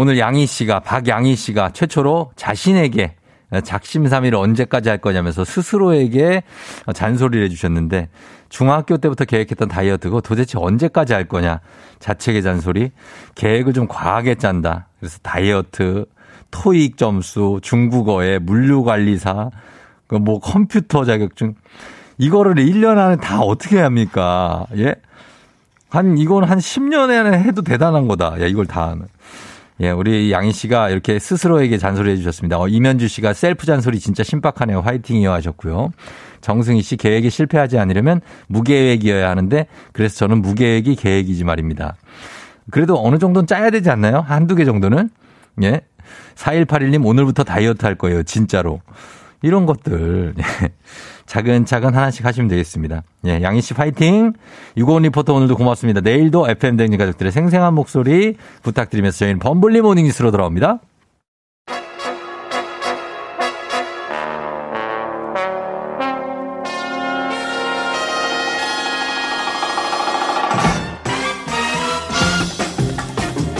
오늘 양희 씨가, 박양희 씨가 최초로 자신에게 작심삼일을 언제까지 할 거냐면서 스스로에게 잔소리를 해주셨는데 중학교 때부터 계획했던 다이어트고 도대체 언제까지 할 거냐. 자책의 잔소리. 계획을 좀 과하게 짠다. 그래서 다이어트 토익 점수 중국어에 물류관리사 그뭐 컴퓨터 자격증 이거를 1년 안에 다 어떻게 합니까? 예? 한 이건 한 10년에는 해도 대단한 거다. 야 이걸 다 하는 예, 우리 양희 씨가 이렇게 스스로에게 잔소리 해주셨습니다. 어, 이면주 씨가 셀프 잔소리 진짜 신박하네요. 화이팅이요 하셨고요. 정승희 씨 계획이 실패하지 않으려면 무계획이어야 하는데 그래서 저는 무계획이 계획이지 말입니다. 그래도 어느 정도는 짜야 되지 않나요? 한두 개 정도는? 예. 4181님 오늘부터 다이어트 할 거예요. 진짜로. 이런 것들. 예. 차근차근 하나씩 하시면 되겠습니다. 예, 양희 씨 파이팅! 유고원 리포터 오늘도 고맙습니다. 내일도 FM 대행진 가족들의 생생한 목소리 부탁드리면서 저희는 범블리 모닝 뉴스로 돌아옵니다.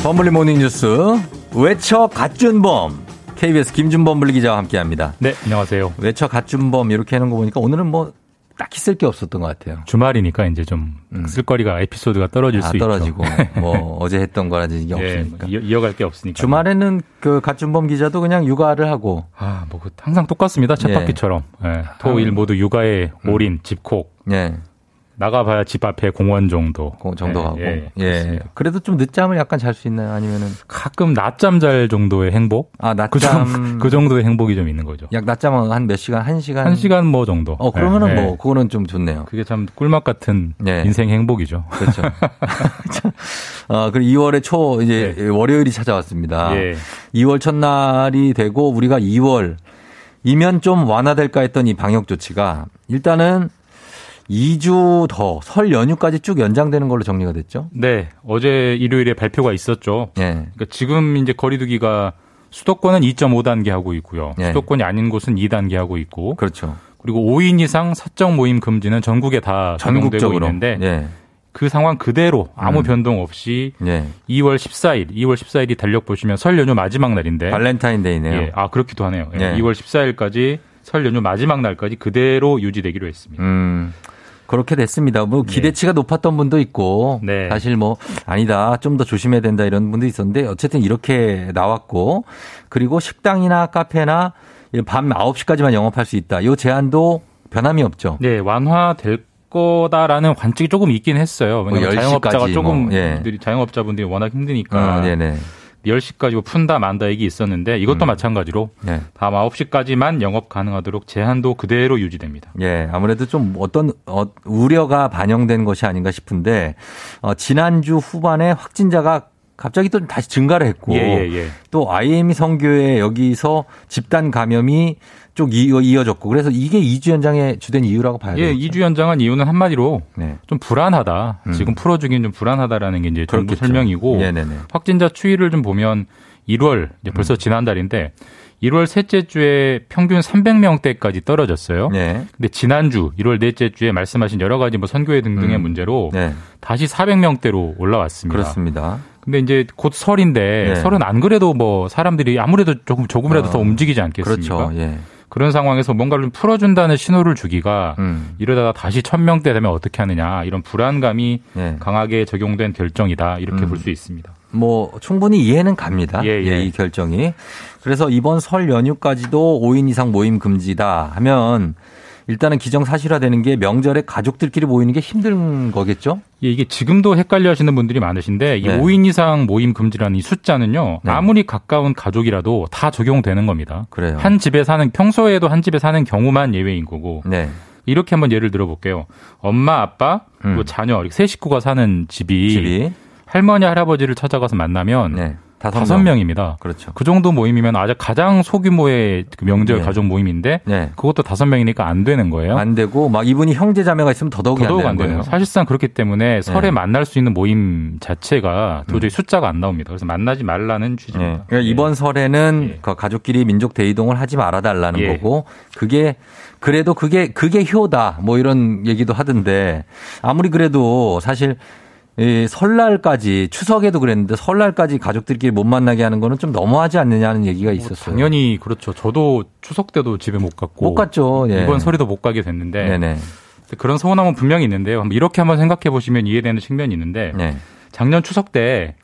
범블리 모닝 뉴스 외쳐 갓준범 KBS 김준범 분리기자와 함께합니다. 네, 안녕하세요. 외쳐 갓준범 이렇게 하는 거 보니까 오늘은 뭐 딱히 쓸 게 없었던 것 같아요. 주말이니까 이제 좀 쓸거리가 에피소드가 떨어질 음. 아, 수 떨어지고 있죠. 뭐 어제 했던 거라든지 이게 예, 없으니까. 뭐 이어, 이어 갈 게 없으니까. 주말에는 그 갓준범 기자도 그냥 육아를 하고 아, 뭐그 항상 똑같습니다. 쳇바퀴처럼. 예, 토일 모두 육아에 올인, 집콕. 예. 나가봐야 집 앞에 공원 정도. 정도 예, 하고. 예, 예. 그렇습니다. 그래도 좀 늦잠을 약간 잘 수 있나요? 아니면은 가끔 낮잠 잘 정도의 행복? 아, 그, 정, 낮잠 그 정도의 행복이 좀 있는 거죠. 약 낮잠은 한 몇 시간? 한 시간? 한 시간 뭐 정도. 어, 그러면은 예, 예. 뭐 그거는 좀 좋네요. 그게 참 꿀맛 같은 예. 인생 행복이죠. 그렇죠. 어, 그리고 2월의 초 이제 월요일이 찾아왔습니다. 예. 2월 첫날이 되고 우리가 2월 이면 좀 완화될까 했던 이 방역 조치가 일단은 2주 더 설 연휴까지 쭉 연장되는 걸로 정리가 됐죠. 네, 어제 일요일에 발표가 있었죠. 예. 그러니까 지금 이제 거리두기가 수도권은 2.5단계 하고 있고요. 예. 수도권이 아닌 곳은 2단계 하고 있고. 그렇죠. 그리고 5인 이상 사적 모임 금지는 전국에 다 적용되고 전국적으로. 있는데 예. 그 상황 그대로 아무 음. 변동 없이 예. 2월 14일, 2월 14일이 달력 보시면 설 연휴 마지막 날인데. 발렌타인데이네요. 예, 아 그렇기도 하네요. 예, 예. 2월 14일까지 설 연휴 마지막 날까지 그대로 유지되기로 했습니다. 음. 그렇게 됐습니다. 뭐 네. 기대치가 높았던 분도 있고 사실 뭐 아니다 좀 더 조심해야 된다 이런 분도 있었는데 어쨌든 이렇게 나왔고 그리고 식당이나 카페나 밤 9시까지만 영업할 수 있다. 이 제한도 변함이 없죠. 네, 완화될 거다라는 관측이 조금 있긴 했어요. 왜냐면 뭐 10시까지 자영업자가 조금 뭐, 예. 들이 자영업자분들이 워낙 힘드니까 어, 네네. 10시 까지 뭐 푼다 만다 얘기 있었는데 이것도 마찬가지로 네. 다음 9시까지만 영업 가능하도록 제한도 그대로 유지됩니다. 예, 아무래도 좀 어떤 어, 우려가 반영된 것이 아닌가 싶은데 어, 지난주 후반에 확진자가 갑자기 또 다시 증가를 했고 예, 예, 예. 또 IME 성교회 여기서 집단 감염이 쭉 이어, 이어졌고 그래서 이게 2주 연장의 주된 이유라고 봐야 예, 되죠. 2주 연장한 이유는 한마디로 네. 좀 불안하다. 음. 지금 풀어주긴 좀 불안하다라는 게 이제 정부. 설명이고 네네네. 확진자 추이를 좀 보면 1월 이제 벌써 지난달인데 1월 셋째 주에 평균 300명대까지 떨어졌어요. 네. 근데 지난주 1월 넷째 주에 말씀하신 여러 가지 뭐 선교회 등등의 음. 문제로 네. 다시 400명대로 올라왔습니다. 그렇습니다. 근데 이제 곧 설인데 네. 설은 안 그래도 뭐 사람들이 아무래도 조금 조금이라도 어, 더 움직이지 않겠습니까? 그렇죠. 예. 그런 상황에서 뭔가를 좀 풀어준다는 신호를 주기가 음. 이러다가 다시 천 명대 되면 어떻게 하느냐 이런 불안감이 예. 강하게 적용된 결정이다 이렇게 음. 볼수 있습니다. 뭐 충분히 이해는 갑니다. 예, 예. 이 결정이. 그래서 이번 설 연휴까지도 5인 이상 모임 금지다 하면 일단은 기정 사실화되는 게 명절에 가족들끼리 모이는 게 힘든 거겠죠? 예, 이게 지금도 헷갈려 하시는 분들이 많으신데 이 네. 5인 이상 모임 금지라는 이 숫자는요. 네. 아무리 가까운 가족이라도 다 적용되는 겁니다. 그래요. 한 집에 사는 평소에도 한 집에 사는 경우만 예외인 거고. 네. 이렇게 한번 예를 들어 볼게요. 엄마, 아빠, 그리고 자녀 이렇게 세 식구가 사는 집이, 음. 집이. 할머니, 할아버지를 찾아가서 만나면 네. 다섯 명. 명입니다. 그렇죠. 그 정도 모임이면 아주 가장 소규모의 그 명절 네. 가족 모임인데 네. 그것도 다섯 명이니까 안 되는 거예요. 안 되고 막 이분이 형제 자매가 있으면 더더욱이 더더욱 안 안 되는 거예요. 사실상 그렇기 때문에 설에 네. 음. 만날 수 있는 모임 자체가 도저히 숫자가 안 나옵니다. 그래서 만나지 말라는 취지입니다. 네. 그러니까 이번 설에는 그 가족끼리 민족 대이동을 하지 말아 달라는 예. 거고 그게 그래도 그게 그게 효다 뭐 이런 얘기도 하던데 아무리 그래도 사실 이 설날까지 추석에도 그랬는데 설날까지 가족들끼리 못 만나게 하는 거는 좀 너무하지 않느냐는 얘기가 있었어요. 뭐 당연히 그렇죠. 저도 추석 때도 집에 못 갔고 못 갔죠. 예. 이번 설에도 못 가게 됐는데 네네. 그런 서운함은 분명히 있는데요. 이렇게 한번 생각해 보시면 이해되는 측면이 있는데 네. 작년 추석 때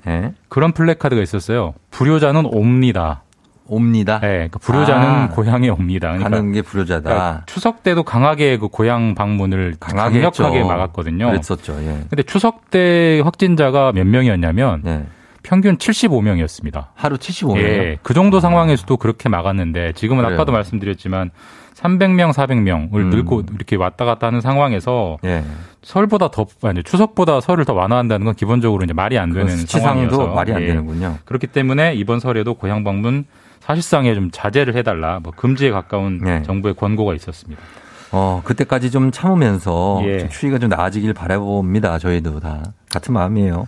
그런 플래카드가 있었어요. 불효자는 옵니다. 옵니다. 네, 그 불효자는 아. 고향에 옵니다. 그러니까 가는 게 불효자다. 그러니까 추석 때도 강하게 그 고향 방문을 강하게 강력하게 했죠. 막았거든요. 그랬었죠. 예. 근데 추석 때 확진자가 몇 명이었냐면 평균 75명이었습니다. 하루 75명. 이요? 예, 그 정도 상황에서도 그렇게 막았는데 지금은 그래요. 아까도 말씀드렸지만 300명, 400명을 음. 늘고 이렇게 왔다 갔다 하는 상황에서 예. 설보다 더 아니 추석보다 설을 더 완화한다는 건 기본적으로 이제 말이 안 되는 상황이어서 말이 안 예. 되는군요. 그렇기 때문에 이번 설에도 고향 방문 사실상에 좀 자제를 해달라, 뭐 금지에 가까운 네. 정부의 권고가 있었습니다. 어, 그때까지 좀 참으면서 예. 좀 추위가 좀 나아지길 바라봅니다. 저희도 다. 같은 마음이에요.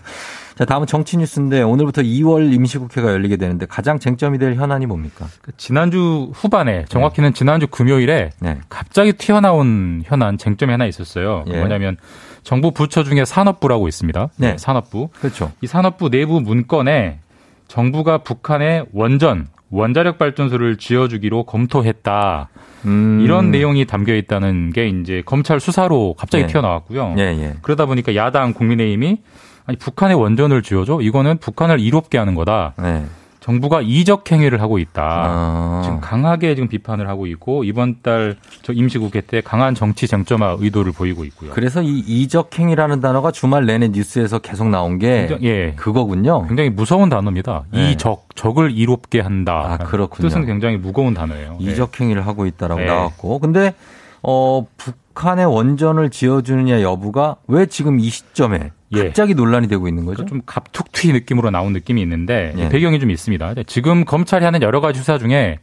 자, 다음은 정치 뉴스인데 오늘부터 2월 임시국회가 열리게 되는데 가장 쟁점이 될 현안이 뭡니까? 그 지난주 후반에 정확히는 지난주 금요일에 네. 갑자기 튀어나온 현안 쟁점이 하나 있었어요. 그 예. 뭐냐면 정부 부처 중에 산업부라고 있습니다. 네. 산업부. 그렇죠. 이 산업부 내부 문건에 정부가 북한에 원전 원자력 발전소를 지어주기로 검토했다. 음. 이런 내용이 담겨 있다는 게 이제 검찰 수사로 갑자기 예. 튀어나왔고요. 예, 예. 그러다 보니까 야당 국민의힘이 아니 북한에 원전을 지어줘 이거는 북한을 이롭게 하는 거다. 네. 정부가 이적 행위를 하고 있다. 아. 지금 강하게 지금 비판을 하고 있고 이번 달 저 임시국회 때 강한 정치 쟁점화 의도를 보이고 있고요. 그래서 이 이적 행위라는 단어가 주말 내내 뉴스에서 계속 나온 게 굉장히- 예. 그거군요. 굉장히 무서운 단어입니다. 네. 이적 적을 이롭게 한다. 아, 그렇군요. 뜻은 굉장히 무거운 단어예요. 네. 이적 행위를 하고 있다라고 네. 나왔고. 근데 어 북한의 원전을 지어주느냐 여부가 왜 지금 이 시점에 예. 갑자기 논란이 되고 있는 거죠? 좀 갑툭튀 느낌으로 나온 느낌이 있는데 예. 배경이 좀 있습니다. 지금 검찰이 하는 여러 가지 수사 중에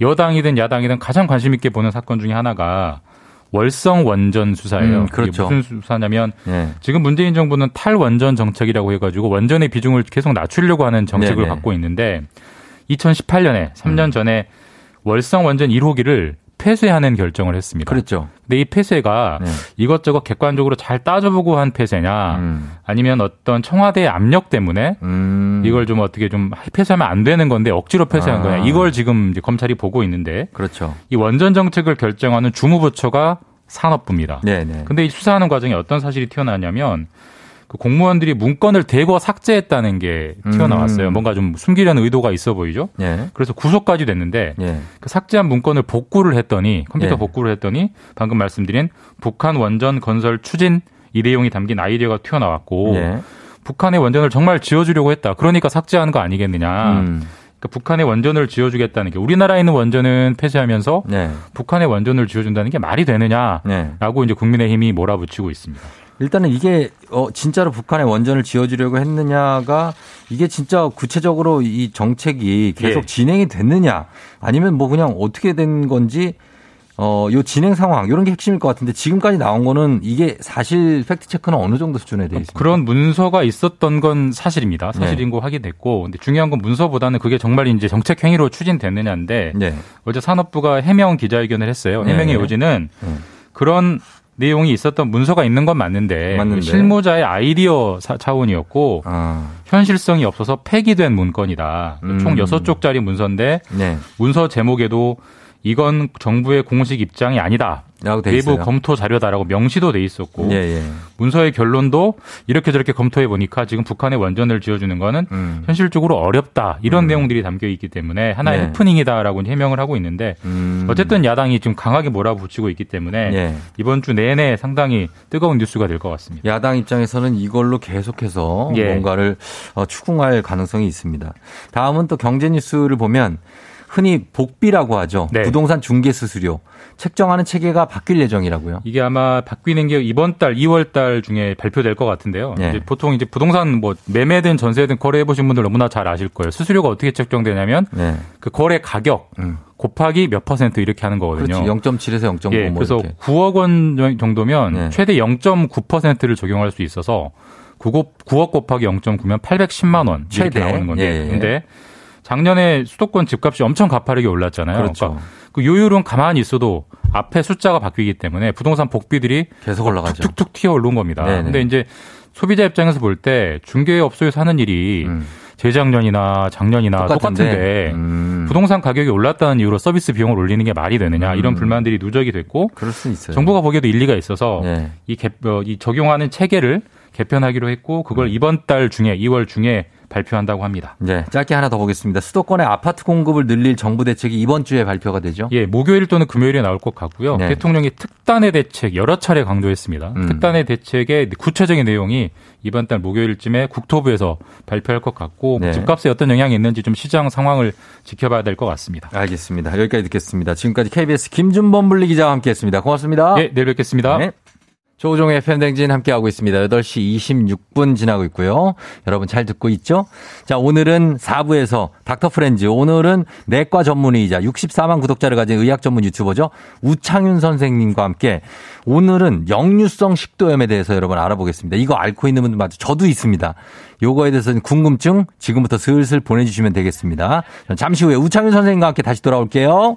여당이든 야당이든 가장 관심 있게 보는 사건 중에 하나가 월성 원전 수사예요. 음, 그렇죠. 무슨 수사냐면 예. 지금 문재인 정부는 탈원전 정책이라고 해가지고 원전의 비중을 계속 낮추려고 하는 정책을 네네. 갖고 있는데 2018년에 3년 음. 전에 월성 원전 1호기를 폐쇄하는 결정을 했습니다. 그렇죠. 근데 이 폐쇄가 네. 이것저것 객관적으로 잘 따져보고 한 폐쇄냐 음. 아니면 어떤 청와대의 압력 때문에 음. 이걸 좀 어떻게 좀 폐쇄하면 안 되는 건데 억지로 폐쇄한 아. 거냐 이걸 지금 이제 검찰이 보고 있는데 그렇죠. 이 원전 정책을 결정하는 주무부처가 산업부입니다. 네네. 근데 이 수사하는 과정에 어떤 사실이 튀어나왔냐면 그 공무원들이 문건을 대거 삭제했다는 게 튀어나왔어요. 음. 뭔가 좀 숨기려는 의도가 있어 보이죠. 예. 그래서 구속까지 됐는데 예. 그 삭제한 문건을 복구를 했더니 컴퓨터 예. 복구를 했더니 방금 말씀드린 북한 원전 건설 추진 이 내용이 담긴 아이디어가 튀어나왔고 예. 북한의 원전을 정말 지어주려고 했다. 그러니까 삭제하는 거 아니겠느냐. 음. 그러니까 북한의 원전을 지어주겠다는 게 우리나라에 있는 원전은 폐쇄하면서 네. 북한의 원전을 지어준다는 게 말이 되느냐라고 네. 이제 국민의힘이 몰아붙이고 있습니다. 일단은 이게 어 진짜로 북한의 원전을 지어주려고 했느냐가 이게 진짜 구체적으로 이 정책이 계속 예. 진행이 됐느냐 아니면 뭐 그냥 어떻게 된 건지 어 요 진행 상황 이런 게 핵심일 것 같은데 지금까지 나온 거는 이게 사실 팩트 체크는 어느 정도 수준에 돼 있습니다. 그런 문서가 있었던 건 사실입니다. 사실인 네. 거 확인됐고, 근데 중요한 건 문서보다는 그게 정말 이제 정책 행위로 추진됐느냐인데 네. 어제 산업부가 해명 기자회견을 했어요. 해명의 네. 요지는 네. 그런 내용이 있었던 문서가 있는 건 맞는데, 맞는데. 실무자의 아이디어 사- 차원이었고 아, 현실성이 없어서 폐기된 문건이다. 음. 총 6쪽짜리 문서인데 네. 문서 제목에도 이건 정부의 공식 입장이 아니다. 내부. 검토 자료다라고 명시도 돼 있었고 예, 예. 문서의 결론도 이렇게 저렇게 검토해 보니까 지금 북한의 원전을 지어주는 거는 음. 현실적으로 어렵다 이런 내용들이 담겨 있기 때문에 하나의 네. 해프닝이다라고 해명을 하고 있는데 음. 어쨌든 야당이 지금 강하게 몰아붙이고 있기 때문에 예. 이번 주 내내 상당히 뜨거운 뉴스가 될 것 같습니다. 야당 입장에서는 이걸로 계속해서 예. 뭔가를 어, 추궁할 가능성이 있습니다. 다음은 또 경제 뉴스를 보면 흔히 복비라고 하죠. 네. 부동산 중개 수수료 책정하는 체계가 바뀔 예정이라고요. 이게 아마 바뀌는 게 이번 달 2월 달 중에 발표될 것 같은데요. 예. 이제 보통 이제 부동산 뭐 매매든 전세든 거래해 보신 분들 너무나 잘 아실 거예요. 수수료가 어떻게 책정되냐면 네. 그 거래 가격 음. 곱하기 몇 퍼센트 이렇게 하는 거거든요. 그렇지. 0.7에서 0.5. 예, 뭐 그래서 이렇게. 9억 원 정도면 네. 최대 0.9%를 적용할 수 있어서 9억, 9억 곱하기 0.9면 810만 원 이렇게 최대. 나오는 건데. 예, 예. 근데 작년에 수도권 집값이 엄청 가파르게 올랐잖아요. 그렇죠. 러니까 그 요율은 가만히 있어도 앞에 숫자가 바뀌기 때문에 부동산 복비들이 계속 올라가죠. 툭툭툭 튀어 오른 겁니다. 네네. 근데 이제 소비자 입장에서 볼 때 중개 업소에서 하는 일이 음. 재작년이나 작년이나 똑같은데. 똑같은데 음. 부동산 가격이 올랐다는 이유로 서비스 비용을 올리는 게 말이 되느냐 이런 불만들이 누적이 됐고 그럴 수 있어요. 정부가 보기에도 일리가 있어서 네. 이, 개, 어, 이 적용하는 체계를 개편하기로 했고 그걸 이번 달 중에 2월 중에 발표한다고 합니다. 네, 짧게 하나 더 보겠습니다. 수도권의 아파트 공급을 늘릴 정부 대책이 이번 주에 발표가 되죠. 예, 목요일 또는 금요일에 나올 것 같고요. 네. 대통령이 특단의 대책 여러 차례 강조했습니다. 음. 특단의 대책의 구체적인 내용이 이번 달 목요일쯤에 국토부에서 발표할 것 같고 네. 집값에 어떤 영향이 있는지 좀 시장 상황을 지켜봐야 될 것 같습니다. 알겠습니다. 여기까지 듣겠습니다. 지금까지 KBS 김준범 분리 기자와 함께했습니다. 고맙습니다. 예, 내일 뵙겠습니다. 네. 조우종의 팬댕진 함께하고 있습니다. 8시 26분 지나고 있고요. 여러분 잘 듣고 있죠? 자, 오늘은 4부에서 닥터 프렌즈. 오늘은 내과 전문의이자 64만 구독자를 가진 의학 전문 유튜버죠. 우창윤 선생님과 함께 오늘은 역류성 식도염에 대해서 여러분 알아보겠습니다. 이거 앓고 있는 분들 맞죠? 저도 있습니다. 요거에 대해서는 궁금증 지금부터 슬슬 보내주시면 되겠습니다. 전 잠시 후에 우창윤 선생님과 함께 다시 돌아올게요.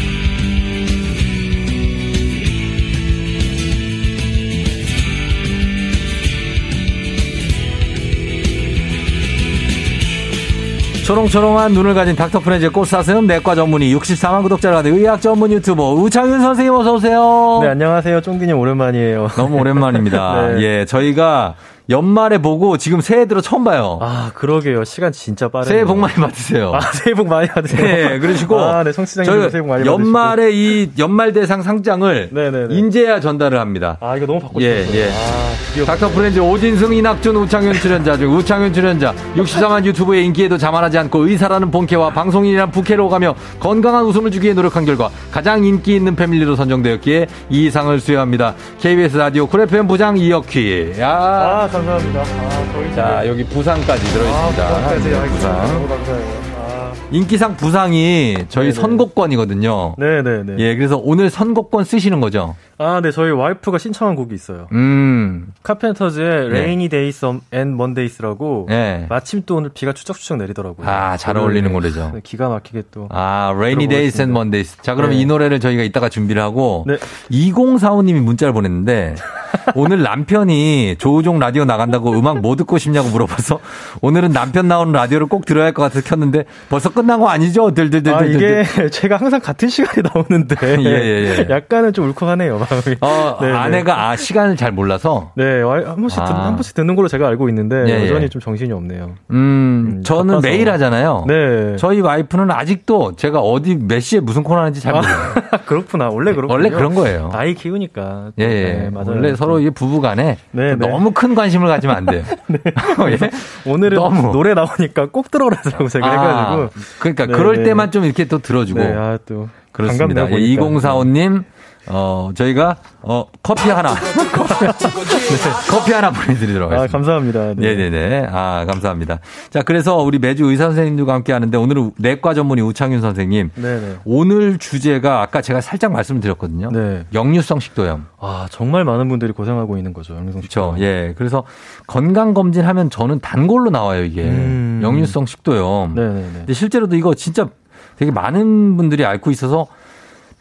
초롱초롱한 눈을 가진 닥터 프렌즈의 꽃사슴 내과 전문의 64만 구독자를 가진 의학 전문 유튜버 우창윤 선생님 어서 오세요. 네, 안녕하세요. 쫑기님 오랜만이에요. 너무 오랜만입니다. 네. 예, 저희가 연말에 보고 지금 새해 들어 처음 봐요. 아, 그러게요. 시간 진짜 빠르네요. 새해 복 많이 받으세요. 아, 새해 복 많이 받으세요. 네, 그러시고 아, 네, 청취자님들 새해 복 많이 받으시고. 연말에 이 연말 대상 상장을 네네네. 인제야 전달을 합니다. 아, 이거 너무 받고 예. 예. 아, 닥터 프렌즈 오진승, 이낙준, 우창윤 출연자 중 우창윤 출연자 64만 유튜브의 인기에도 자만하지 않고 의사라는 본캐와 방송인이란 부캐로 오가며 건강한 웃음을 주기에 노력한 결과 가장 인기 있는 패밀리로 선정되었기에 이 상을 수여합니다. KBS 라디오 쿨 FM 부장 이혁휘. 야. 아, 감사합니다. 아, 저희 자, 여기 부상까지 들어있습니다. 아, 부상까지. 네, 아, 부상. 너무 감사해요. 아, 인기상 부상이 저희 네네. 선곡권이거든요. 네네네. 예, 그래서 오늘 선곡권 쓰시는 거죠? 아, 네, 저희 와이프가 신청한 곡이 있어요. 음. 카펜터즈의 네. Rainy Days and Mondays라고 네. 마침 또 오늘 비가 추적추적 내리더라고요. 아, 잘 어울리는 노래죠. 네, 기가 막히게 또. 아, Rainy Days and Mondays. 자, 그러면 네. 이 노래를 저희가 이따가 준비를 하고 네. 2045님이 문자를 보냈는데 오늘 남편이 조우종 라디오 나간다고 음악 뭐 듣고 싶냐고 물어봐서 오늘은 남편 나오는 라디오를 꼭 들어야 할 것 같아서 켰는데 벌써 끝난 거 아니죠? 들들들들. 아, 이게 제가 항상 같은 시간에 나오는데. 예, 예, 예. 약간은 좀 울컥하네요, 마음이. 어, 네, 네. 아내가 아, 시간을 잘 몰라서 네, 와- 한 번씩, 듣, 아. 한 번씩 듣는 걸로 제가 알고 있는데, 예, 예. 여전히 좀 정신이 없네요. 음, 저는 바빠서. 매일 하잖아요. 네. 저희 와이프는 아직도 제가 어디 몇 시에 무슨 코너 하는지 잘 몰라요. 그렇구나. 원래 그렇군요. 원래 그런 거예요. 아이 키우니까. 예, 예. 네, 맞아요. 원래 서로 이 부부간에 네, 네. 너무 큰 관심을 가지면 안 돼요. 예? 오늘은 너무. 노래 나오니까 꼭 들어오라고 제가 아, 해가지고. 그러니까 네, 그럴 네. 때만 좀 이렇게 또 들어주고. 네, 아, 또. 그렇습니다. 반갑네요, 예, 보니까. 2045님, 어, 저희가, 어, 커피 하나. 커피 하나 보내드리도록 아, 하겠습니다. 감사합니다. 네. 네네네. 아, 감사합니다. 자, 그래서 우리 매주 의사 선생님들과 함께 하는데 오늘은 내과 전문의 우창윤 선생님. 네네. 오늘 주제가 아까 제가 살짝 말씀을 드렸거든요. 네. 역류성 식도염. 아, 정말 많은 분들이 고생하고 있는 거죠. 영리성 그렇죠. 예. 그래서 건강 검진 하면 저는 단골로 나와요, 이게. 음. 역류성 식도염. 네네네. 근데 실제로도 이거 진짜 되게 많은 분들이 앓고 있어서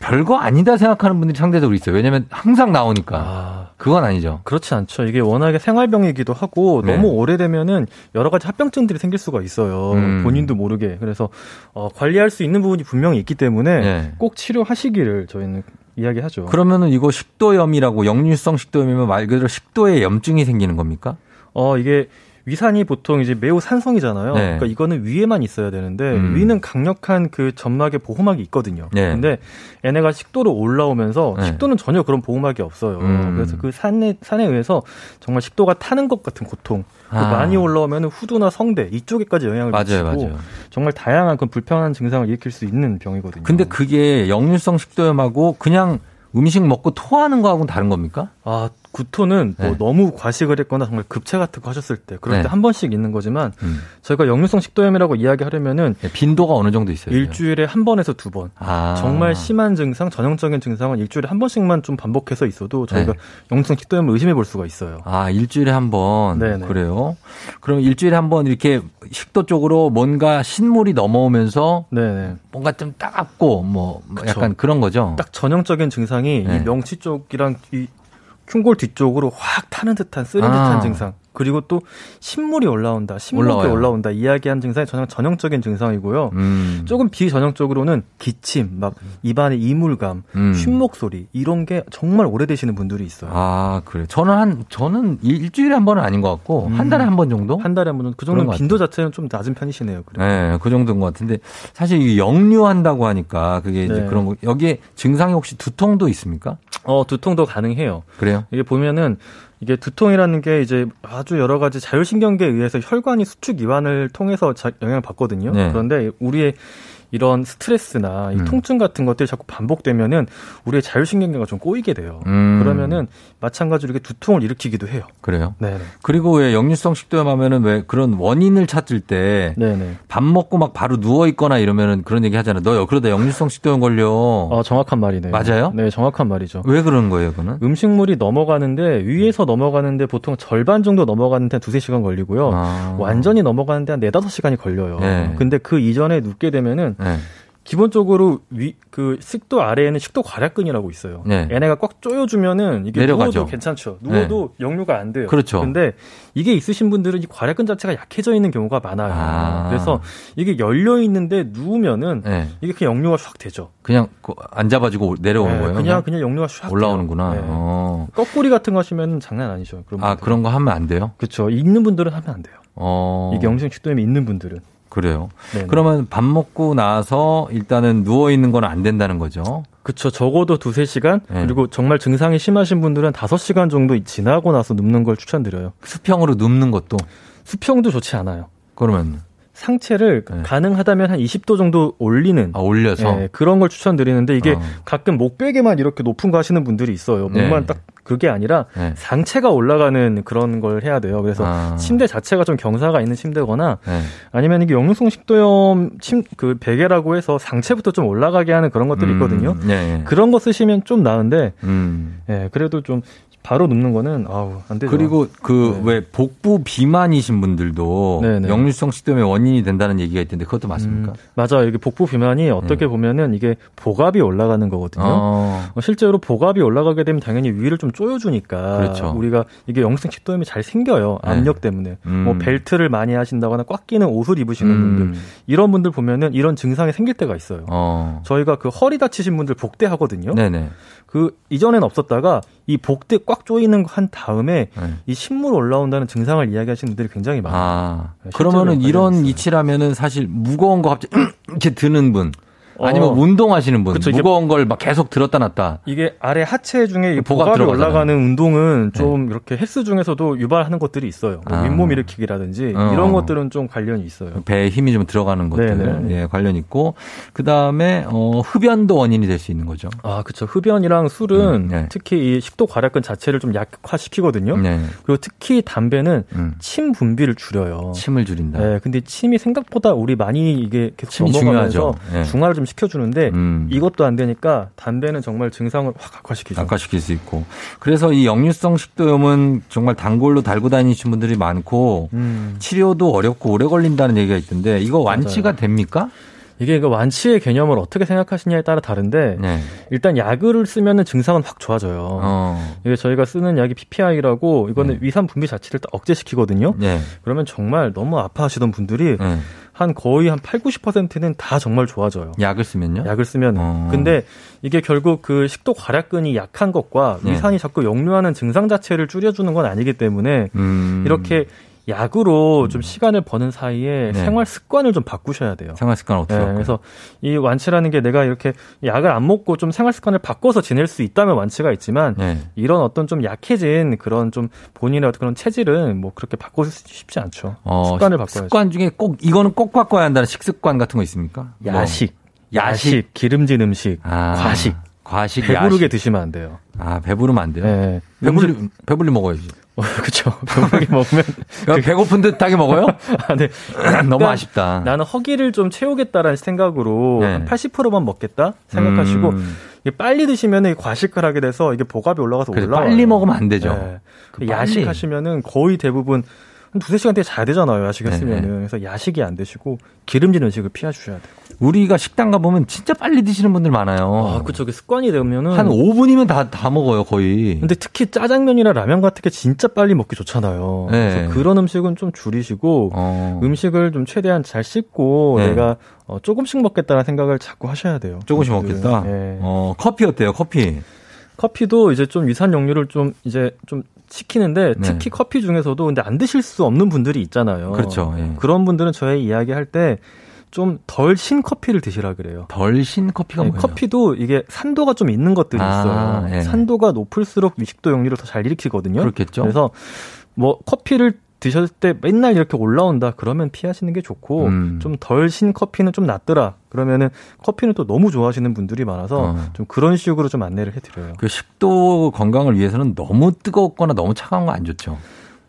별거 아니다 생각하는 분들이 상대적으로 있어요. 왜냐면 항상 나오니까. 그건 아니죠. 그렇지 않죠. 이게 워낙에 생활병이기도 하고 네. 너무 오래되면은 여러 가지 합병증들이 생길 수가 있어요. 음. 본인도 모르게. 그래서 어, 관리할 수 있는 부분이 분명히 있기 때문에 네. 꼭 치료하시기를 저희는 이야기하죠. 그러면은 이거 식도염이라고 역류성 식도염이면 말 그대로 식도에 염증이 생기는 겁니까? 어, 이게 위산이 보통 이제 매우 산성이잖아요. 네. 그러니까 이거는 위에만 있어야 되는데 음. 위는 강력한 그 점막의 보호막이 있거든요. 네. 근데 얘네가 식도로 올라오면서 네. 식도는 전혀 그런 보호막이 없어요. 음. 그래서 그 산에 산에 의해서 정말 식도가 타는 것 같은 고통. 그 아. 많이 올라오면 후두나 성대 이쪽에까지 영향을 맞아요, 미치고 맞아요. 정말 다양한 그 불편한 증상을 일으킬 수 있는 병이거든요. 근데 그게 역류성 식도염하고 그냥 음식 먹고 토하는 거하고는 다른 겁니까? 아, 구토는 뭐 네. 너무 과식을 했거나 정말 급체 같은 거 하셨을 때 그럴 네. 때한 번씩 있는 거지만 음. 저희가 역류성 식도염이라고 이야기하려면은 예, 빈도가 어느 정도 있어요? 일주일에 한 번에서 두 번. 아. 정말 심한 증상, 전형적인 증상은 일주일에 한 번씩만 좀 반복해서 있어도 저희가 네. 역류성 식도염을 의심해 볼 수가 있어요. 아, 일주일에 한 번. 네네. 그래요? 그럼 일주일에 한 번 이렇게 식도 쪽으로 뭔가 신물이 넘어오면서 네네. 뭔가 좀 따갑고 뭐 그쵸. 약간 그런 거죠? 딱 전형적인 증상이 네. 이 명치 쪽이랑 이 흉골 뒤쪽으로 확 타는 듯한 쓰는 아. 듯한 증상. 그리고 또 신물이 올라온다, 올라와요. 올라온다 이야기한 증상이 전형 전형적인 증상이고요. 음. 조금 비전형적으로는 기침, 막 입안에 이물감, 음. 쉰목 소리 이런 게 정말 오래되시는 분들이 있어요. 아, 그래. 저는 한, 저는 일- 일주일에 한 번은 아닌 것 같고, 음. 한 달에 한 번 정도? 한 달에 한 번은 그 정도 것 빈도 자체는 좀 낮은 편이시네요. 그래. 네, 그 정도인 것 같은데, 사실 이 역류한다고 하니까, 그게 이제 네. 그런 거, 여기에 증상이 혹시 두통도 있습니까? 어, 두통도 가능해요. 그래요? 이게 보면은 이게 두통이라는 게 이제 아주 여러 가지 자율신경계에 의해서 혈관이 수축 이완을 통해서 자- 영향을 받거든요. 네. 그런데 우리의 이런 스트레스나 이 음. 통증 같은 것들이 자꾸 반복되면은 우리의 자율신경계가 좀 꼬이게 돼요. 음. 그러면은 마찬가지로 이렇게 두통을 일으키기도 해요. 그래요? 네. 그리고 왜 역류성 식도염 하면은 왜 그런 원인을 찾을 때 밥. 먹고 막 바로 누워 있거나 이러면은 그런 얘기 하잖아. 너 그러다 역류성 식도염 걸려. 어, 정확한 말이네요. 맞아요? 네, 정확한 말이죠. 왜 그런 거예요, 그거는? 음식물이 넘어가는데 위에서 넘어가는데 보통 절반 정도 넘어가는데 한 두세 시간 걸리고요. 아. 완전히 넘어가는데 한 네다섯 시간이 걸려요. 네. 근데 그 이전에 눕게 되면은 네. 기본적으로 위, 그 식도 아래에는 식도 괄약근이라고 있어요. 네. 얘네가 꽉 조여주면은 이게 내려가죠. 누워도 괜찮죠. 누워도 역류가 안 돼요. 그렇죠. 근데 이게 있으신 분들은 이 괄약근 자체가 약해져 있는 경우가 많아요. 아. 그래서 이게 열려 있는데 누우면은 네. 이게 그냥 역류가 샥 되죠. 그냥 그안 잡아지고 내려오는 네, 거예요? 그냥 그냥 역류가 샥 올라오는구나. 네. 어. 거꾸리 같은 거 하시면 장난 아니죠. 그런 아, 그런 거 하면 안 돼요? 그렇죠. 있는 분들은 하면 안 돼요. 어. 이게 영생 식도염이 있는 분들은. 그래요. 네네. 그러면 밥 먹고 나서 일단은 누워 있는 건 안 된다는 거죠. 그쵸. 적어도 두세 시간 네. 그리고 정말 증상이 심하신 분들은 다섯 시간 정도 지나고 나서 눕는 걸 추천드려요. 수평으로 눕는 것도 수평도 좋지 않아요. 그러면 상체를 가능하다면 한 20도 정도 올리는 네. 아, 올려서 예, 그런 걸 추천드리는데 이게 어. 가끔 목베개만 이렇게 높은 거 하시는 분들이 있어요. 목만 네. 딱 그게 아니라 네. 상체가 올라가는 그런 걸 해야 돼요. 그래서 아. 침대 자체가 좀 경사가 있는 침대거나 네. 아니면 이게 역류성 식도염 침 그 베개라고 해서 상체부터 좀 올라가게 하는 그런 것들이 음, 있거든요. 네. 그런 거 쓰시면 좀 나은데 음. 예, 그래도 좀 바로 눕는 거는 아우 안 되죠. 그리고 그왜 복부 비만이신 분들도 네, 네. 역류성 식도염의 원인이 된다는 얘기가 있던데 그것도 맞습니까? 음, 맞아요. 이게 복부 비만이 어떻게 보면은 이게 복압이 올라가는 거거든요. 어. 어, 실제로 복압이 올라가게 되면 당연히 위를 좀 조여주니까 그렇죠. 우리가 이게 영생 식도염이 잘 생겨요. 네. 압력 때문에. 음. 뭐 벨트를 많이 하신다거나 꽉 끼는 옷을 입으시는 음. 분들 이런 분들 보면은 이런 증상이 생길 때가 있어요. 어. 저희가 그 허리 다치신 분들 복대 하거든요. 네네. 그 이전엔 없었다가 이 복대 꽉 조이는 거한 다음에 네. 이 신물 올라온다는 증상을 이야기하시는 분들이 굉장히 많아요. 아. 네, 그러면은 이런 관련이 이치라면은 사실 무거운 거 갑자기 이렇게 드는 분 아니면 어. 운동하시는 분 그쵸, 무거운 걸 막 계속 들었다 놨다. 이게 아래 하체 중에 이 복압이 들어가잖아요. 올라가는 운동은 좀 이렇게 헬스 중에서도 유발하는 것들이 있어요. 뭐 아. 윗몸 일으키기라든지 어. 이런 것들은 좀 관련이 있어요. 배에 힘이 좀 들어가는 것들 네네. 예, 관련 있고 그 다음에 어, 흡연도 원인이 될 수 있는 거죠. 아, 그쵸. 흡연이랑 술은 음, 네. 특히 이 식도 괄약근 자체를 좀 약화시키거든요. 네. 그리고 특히 담배는 음. 침 분비를 줄여요. 침을 줄인다. 네, 근데 침이 생각보다 우리 많이 이게 계속 침이 넘어가면서 중요하죠. 네. 중화를 좀 시켜주는데 음. 이것도 안 되니까 담배는 정말 증상을 확 악화시키죠. 악화시킬 수 있고. 그래서 이 역류성 식도염은 정말 단골로 달고 다니신 분들이 많고 음. 치료도 어렵고 오래 걸린다는 얘기가 있던데 이거 완치가 맞아요. 됩니까? 이게 그 완치의 개념을 어떻게 생각하시냐에 따라 다른데 네. 일단 약을 쓰면은 증상은 확 좋아져요. 어. 이게 저희가 쓰는 약이 PPI라고 이거는 위산 분비 자체를 딱 억제시키거든요. 네. 그러면 정말 너무 아파하시던 분들이 네. 한 거의 한 8, 90%는 다 정말 좋아져요. 약을 쓰면요? 약을 쓰면. 어. 근데 이게 결국 그 식도 괄약근이 약한 것과 네. 위산이 자꾸 역류하는 증상 자체를 줄여주는 건 아니기 때문에 음. 이렇게 약으로 좀 시간을 버는 사이에 네. 생활 습관을 좀 바꾸셔야 돼요. 생활 습관 어떻게 네? 그래서 이 완치라는 게 내가 이렇게 약을 안 먹고 좀 생활 습관을 바꿔서 지낼 수 있다면 완치가 있지만 네. 이런 어떤 좀 약해진 그런 좀 본인의 어떤 그런 체질은 뭐 그렇게 바꾸기 쉽지 않죠. 어, 습관을 식- 바꿔야죠. 습관 중에 꼭 이거는 꼭 바꿔야 한다는 식습관 같은 거 있습니까? 야식, 뭐, 야식, 기름진 음식, 아, 과식. 과식, 배부르게 야식. 드시면 안 돼요. 아 배부르면 안 돼요. 네. 배불리 배불리 먹어야지. 어, 그렇죠. 배부르게 먹으면 그러니까 배고픈 듯하게 먹어요? 아, 네. 너무 약간 아쉽다. 나는 허기를 좀 채우겠다라는 생각으로 네. 한 80%만 먹겠다 생각하시고 음. 이게 빨리 드시면 과식을 하게 돼서 이게 복압이 올라가서 그래서 올라와요. 빨리 먹으면 안 되죠. 네. 그 빨리. 야식하시면은 거의 대부분 한 두세 시간 뒤에 자야 되잖아요. 야식했으면은. 네, 그래서 야식이 안 되시고 기름진 음식을 피하셔야 돼요. 우리가 식당 가보면 진짜 빨리 드시는 분들 많아요. 아, 그쵸. 그 습관이 되면은 한 5분이면 다, 다 먹어요, 거의. 근데 특히 짜장면이나 라면 같은 게 진짜 빨리 먹기 좋잖아요. 네. 그래서 그런 음식은 좀 줄이시고 어, 음식을 좀 최대한 잘 씹고 네. 내가 어, 조금씩 먹겠다는 생각을 자꾸 하셔야 돼요. 조금씩 그, 먹겠다. 예. 어, 커피 어때요, 커피? 커피도 이제 좀 위산 역류를 좀 이제 좀 시키는데 네. 특히 커피 중에서도 근데 안 드실 수 없는 분들이 있잖아요. 그렇죠, 예. 그런 분들은 저희 이야기 할 때 좀 덜 신 커피를 드시라 그래요. 덜 신 커피가 네, 뭐예요? 커피도 이게 산도가 좀 있는 것들이 아, 있어요. 예. 산도가 높을수록 위식도 역류를 더 잘 일으키거든요. 그렇겠죠. 그래서 뭐 커피를 드셨을 때 맨날 이렇게 올라온다 그러면 피하시는 게 좋고 음. 좀덜 신 커피는 좀 낫더라 그러면은 커피는 또 너무 좋아하시는 분들이 많아서 어. 좀 그런 식으로 좀 안내를 해드려요. 그 식도 건강을 위해서는 너무 뜨겁거나 너무 차가운 거 안 좋죠.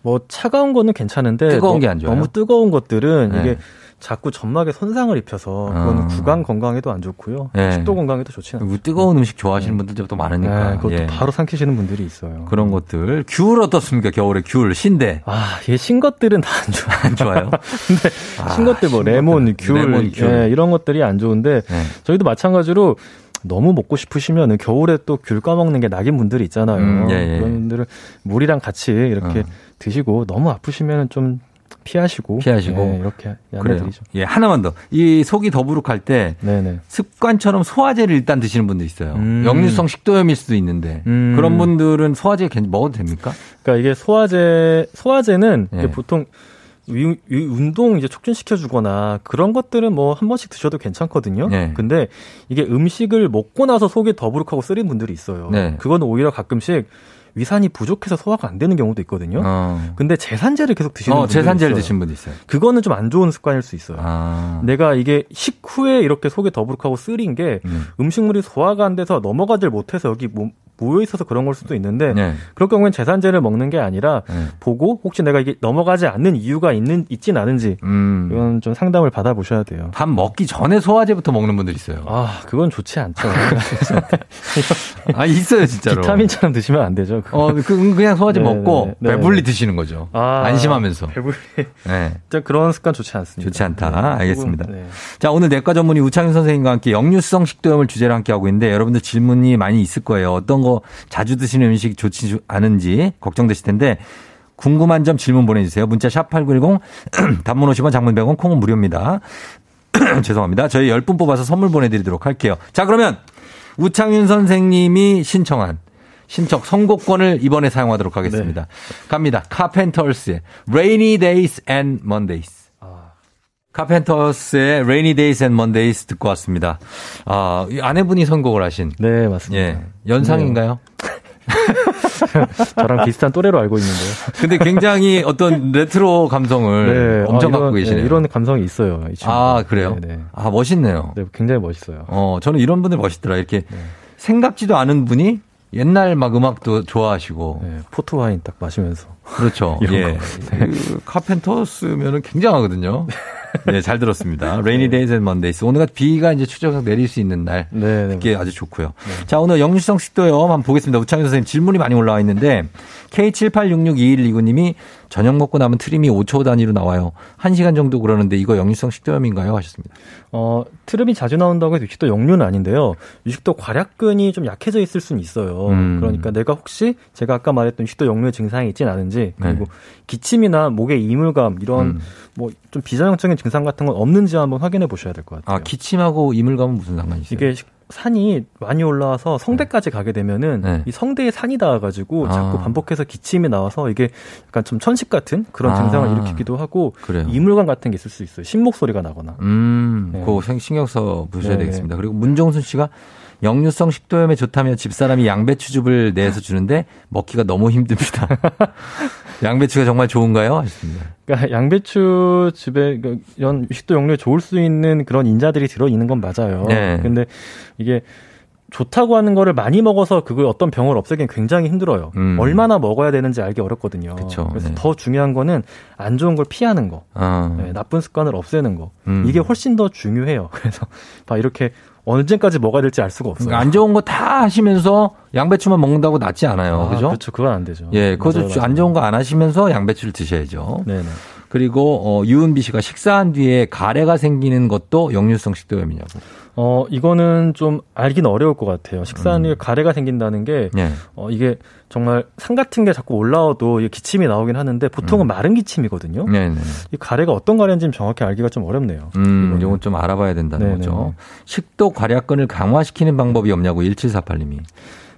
뭐 차가운 거는 괜찮은데 뜨거운 너- 게안 좋아요? 너무 뜨거운 것들은 네. 이게 자꾸 점막에 손상을 입혀서 그거는 어. 구강 건강에도 안 좋고요. 네. 식도 건강에도 좋지 않아요. 뜨거운 음식 좋아하시는 분들도 또 많으니까. 네, 그것도 예. 바로 삼키시는 분들이 있어요. 그런 것들. 귤 어떻습니까? 겨울에 귤, 신대. 아, 이게 신 것들은 다 안 좋아요. 안 좋아요? 근데 신 것들 뭐 레몬, 귤, 레몬, 귤. 예, 이런 것들이 안 좋은데 네. 저희도 마찬가지로 너무 먹고 싶으시면은 겨울에 또 귤 까먹는 게 낙인 분들이 있잖아요. 음, 예, 예. 그런 분들은 물이랑 같이 이렇게 어. 드시고 너무 아프시면은 좀 피하시고 피하시고. 예, 이렇게 그래요. 예, 하나만 더. 이 속이 더부룩할 때 네네. 습관처럼 소화제를 일단 드시는 분도 있어요. 음. 역류성 식도염일 수도 있는데 음. 그런 분들은 소화제 괜- 먹어도 됩니까? 그러니까 이게 소화제 소화제는 예. 이게 보통 위, 위- 운동 이제 촉진시켜 주거나 그런 것들은 뭐 한 번씩 드셔도 괜찮거든요. 네. 근데 이게 음식을 먹고 나서 속이 더부룩하고 쓰린 분들이 있어요. 네. 그거는 오히려 가끔씩 위산이 부족해서 소화가 안 되는 경우도 있거든요. 어. 근데 제산제를 계속 드시는 어, 분들이 제산제를. 드신 분도 있어요. 그거는 좀 안 좋은 습관일 수 있어요. 아. 내가 이게 식후에 이렇게 속이 더부룩하고 쓰린 게 음. 음식물이 소화가 안 돼서 넘어가질 못해서 여기 모, 모여 있어서 그런 걸 수도 있는데 네. 그럴 경우엔 제산제를 먹는 게 아니라 네. 보고 혹시 내가 이게 넘어가지 않는 이유가 있는 있진 않은지 음. 이건 좀 상담을 받아보셔야 돼요. 밥 먹기 전에 소화제부터 먹는 분들 있어요. 아 그건 좋지 않죠. 아, 있어요, 진짜로. 비타민처럼 드시면 안 되죠. 그거. 어, 그, 그냥 소화제 네, 먹고 네, 네. 배불리 드시는 거죠. 아, 안심하면서. 배불리. 네. 진짜 그런 습관 좋지 않습니다. 좋지 않다. 네, 알겠습니다. 조금, 네. 자, 오늘 내과 전문의 우창윤 선생님과 함께 역류성 식도염을 주제로 함께 하고 있는데 여러분들 질문이 많이 있을 거예요. 어떤 거 자주 드시는 음식 좋지 않은지 걱정되실 텐데 궁금한 점 질문 보내주세요. 문자 샵 8910 단문 50원 장문 100원 콩은 무료입니다. 죄송합니다. 저희 10분 뽑아서 선물 보내드리도록 할게요. 자, 그러면 우창윤 선생님이 신청한 신청 선곡권을 이번에 사용하도록 하겠습니다. 갑니다. 카펜터스의 Rainy Days and Mondays. 카펜터스의 Rainy Days and Mondays 듣고 왔습니다. 아, 이 아내분이 선곡을 하신. 네, 맞습니다. 예. 연상인가요? 저랑 비슷한 또래로 알고 있는데요. 근데 굉장히 어떤 레트로 감성을 엄청 아, 갖고 이런, 계시네요. 네, 이런 감성이 있어요. 아, 그래요? 네, 네. 아, 멋있네요. 네, 굉장히 멋있어요. 어, 저는 이런 분들 멋있더라. 이렇게 생각지도 않은 분이 옛날 막 음악도 좋아하시고. 네, 포트 와인 딱 마시면서. 그렇죠. 이런 예. 거. 그 카펜터스면은 굉장하거든요. 네, 잘 들었습니다. Rainy Days and Mondays. 오늘 같은 비가 이제 추적해서 내릴 수 있는 날. 네, 네. 이게 아주 좋고요. 자, 오늘 영유성 식도염 한번 보겠습니다. 우창현 선생님 질문이 많이 올라와 있는데 K78662129님이 저녁 먹고 남은 트림이 5초 단위로 나와요. 1시간 정도 그러는데 이거 영유성 식도염인가요? 하셨습니다. 어, 트름이 자주 나온다고 해도 육식도 역류는 아닌데요. 육식도 괄약근이 좀 약해져 있을 수는 있어요. 음. 그러니까 내가 혹시 제가 아까 말했던 육식도 역류의 증상이 있진 않은지 그리고 네. 기침이나 목에 이물감 이런 음. 뭐좀 비전형적인 증상 같은 건 없는지 한번 확인해 보셔야 될 것 같아요. 아, 기침하고 이물감은 무슨 상관이 있어요? 이게 식- 산이 많이 올라와서 성대까지 가게 되면은 네. 이 성대에 산이 닿아가지고 아. 자꾸 반복해서 기침이 나와서 이게 약간 좀 천식 같은 그런 아. 증상을 일으키기도 하고 그래요. 이물감 같은 게 있을 수 있어요. 신목 소리가 나거나. 음, 네. 그거 생- 신경 써 보셔야 네, 되겠습니다. 그리고 문종순 씨가 역류성 식도염에 좋다며 집사람이 양배추즙을 내서 주는데 먹기가 너무 힘듭니다. 양배추가 정말 좋은가요? 하셨습니다. 그러니까 양배추 즙에 그 이런 식도 역류에 좋을 수 있는 그런 인자들이 들어 있는 건 맞아요. 네. 근데 이게 좋다고 하는 거를 많이 먹어서 그걸 어떤 병을 없애기는 굉장히 힘들어요. 음. 얼마나 먹어야 되는지 알기 어렵거든요. 그쵸, 래서 네. 더 중요한 거는 안 좋은 걸 피하는 거, 아, 네, 나쁜 습관을 없애는 거. 음. 이게 훨씬 더 중요해요. 그래서 막 이렇게 언제까지 먹어야 될지 알 수가 없어요. 안 좋은 거 다 하시면서 양배추만 먹는다고 낫지 않아요. 아, 그죠? 그렇죠. 그건 안 되죠. 예, 그것도 맞아요. 안 좋은 거 안 하시면서 양배추를 드셔야죠. 네네. 그리고 어, 유은비 씨가 식사한 뒤에 가래가 생기는 것도 역류성 식도염이냐고. 어, 이거는 좀 알기는 어려울 것 같아요. 식사한 음. 가래가 생긴다는 게, 예. 어, 이게 정말 산 같은 게 자꾸 올라와도 기침이 나오긴 하는데 보통은 마른 기침이거든요. 네, 네. 이 가래가 어떤 가래인지는 정확히 알기가 좀 어렵네요. 음, 이건 좀 알아봐야 된다는 네네. 거죠. 식도 괄약근을 강화시키는 방법이 없냐고 1748님이.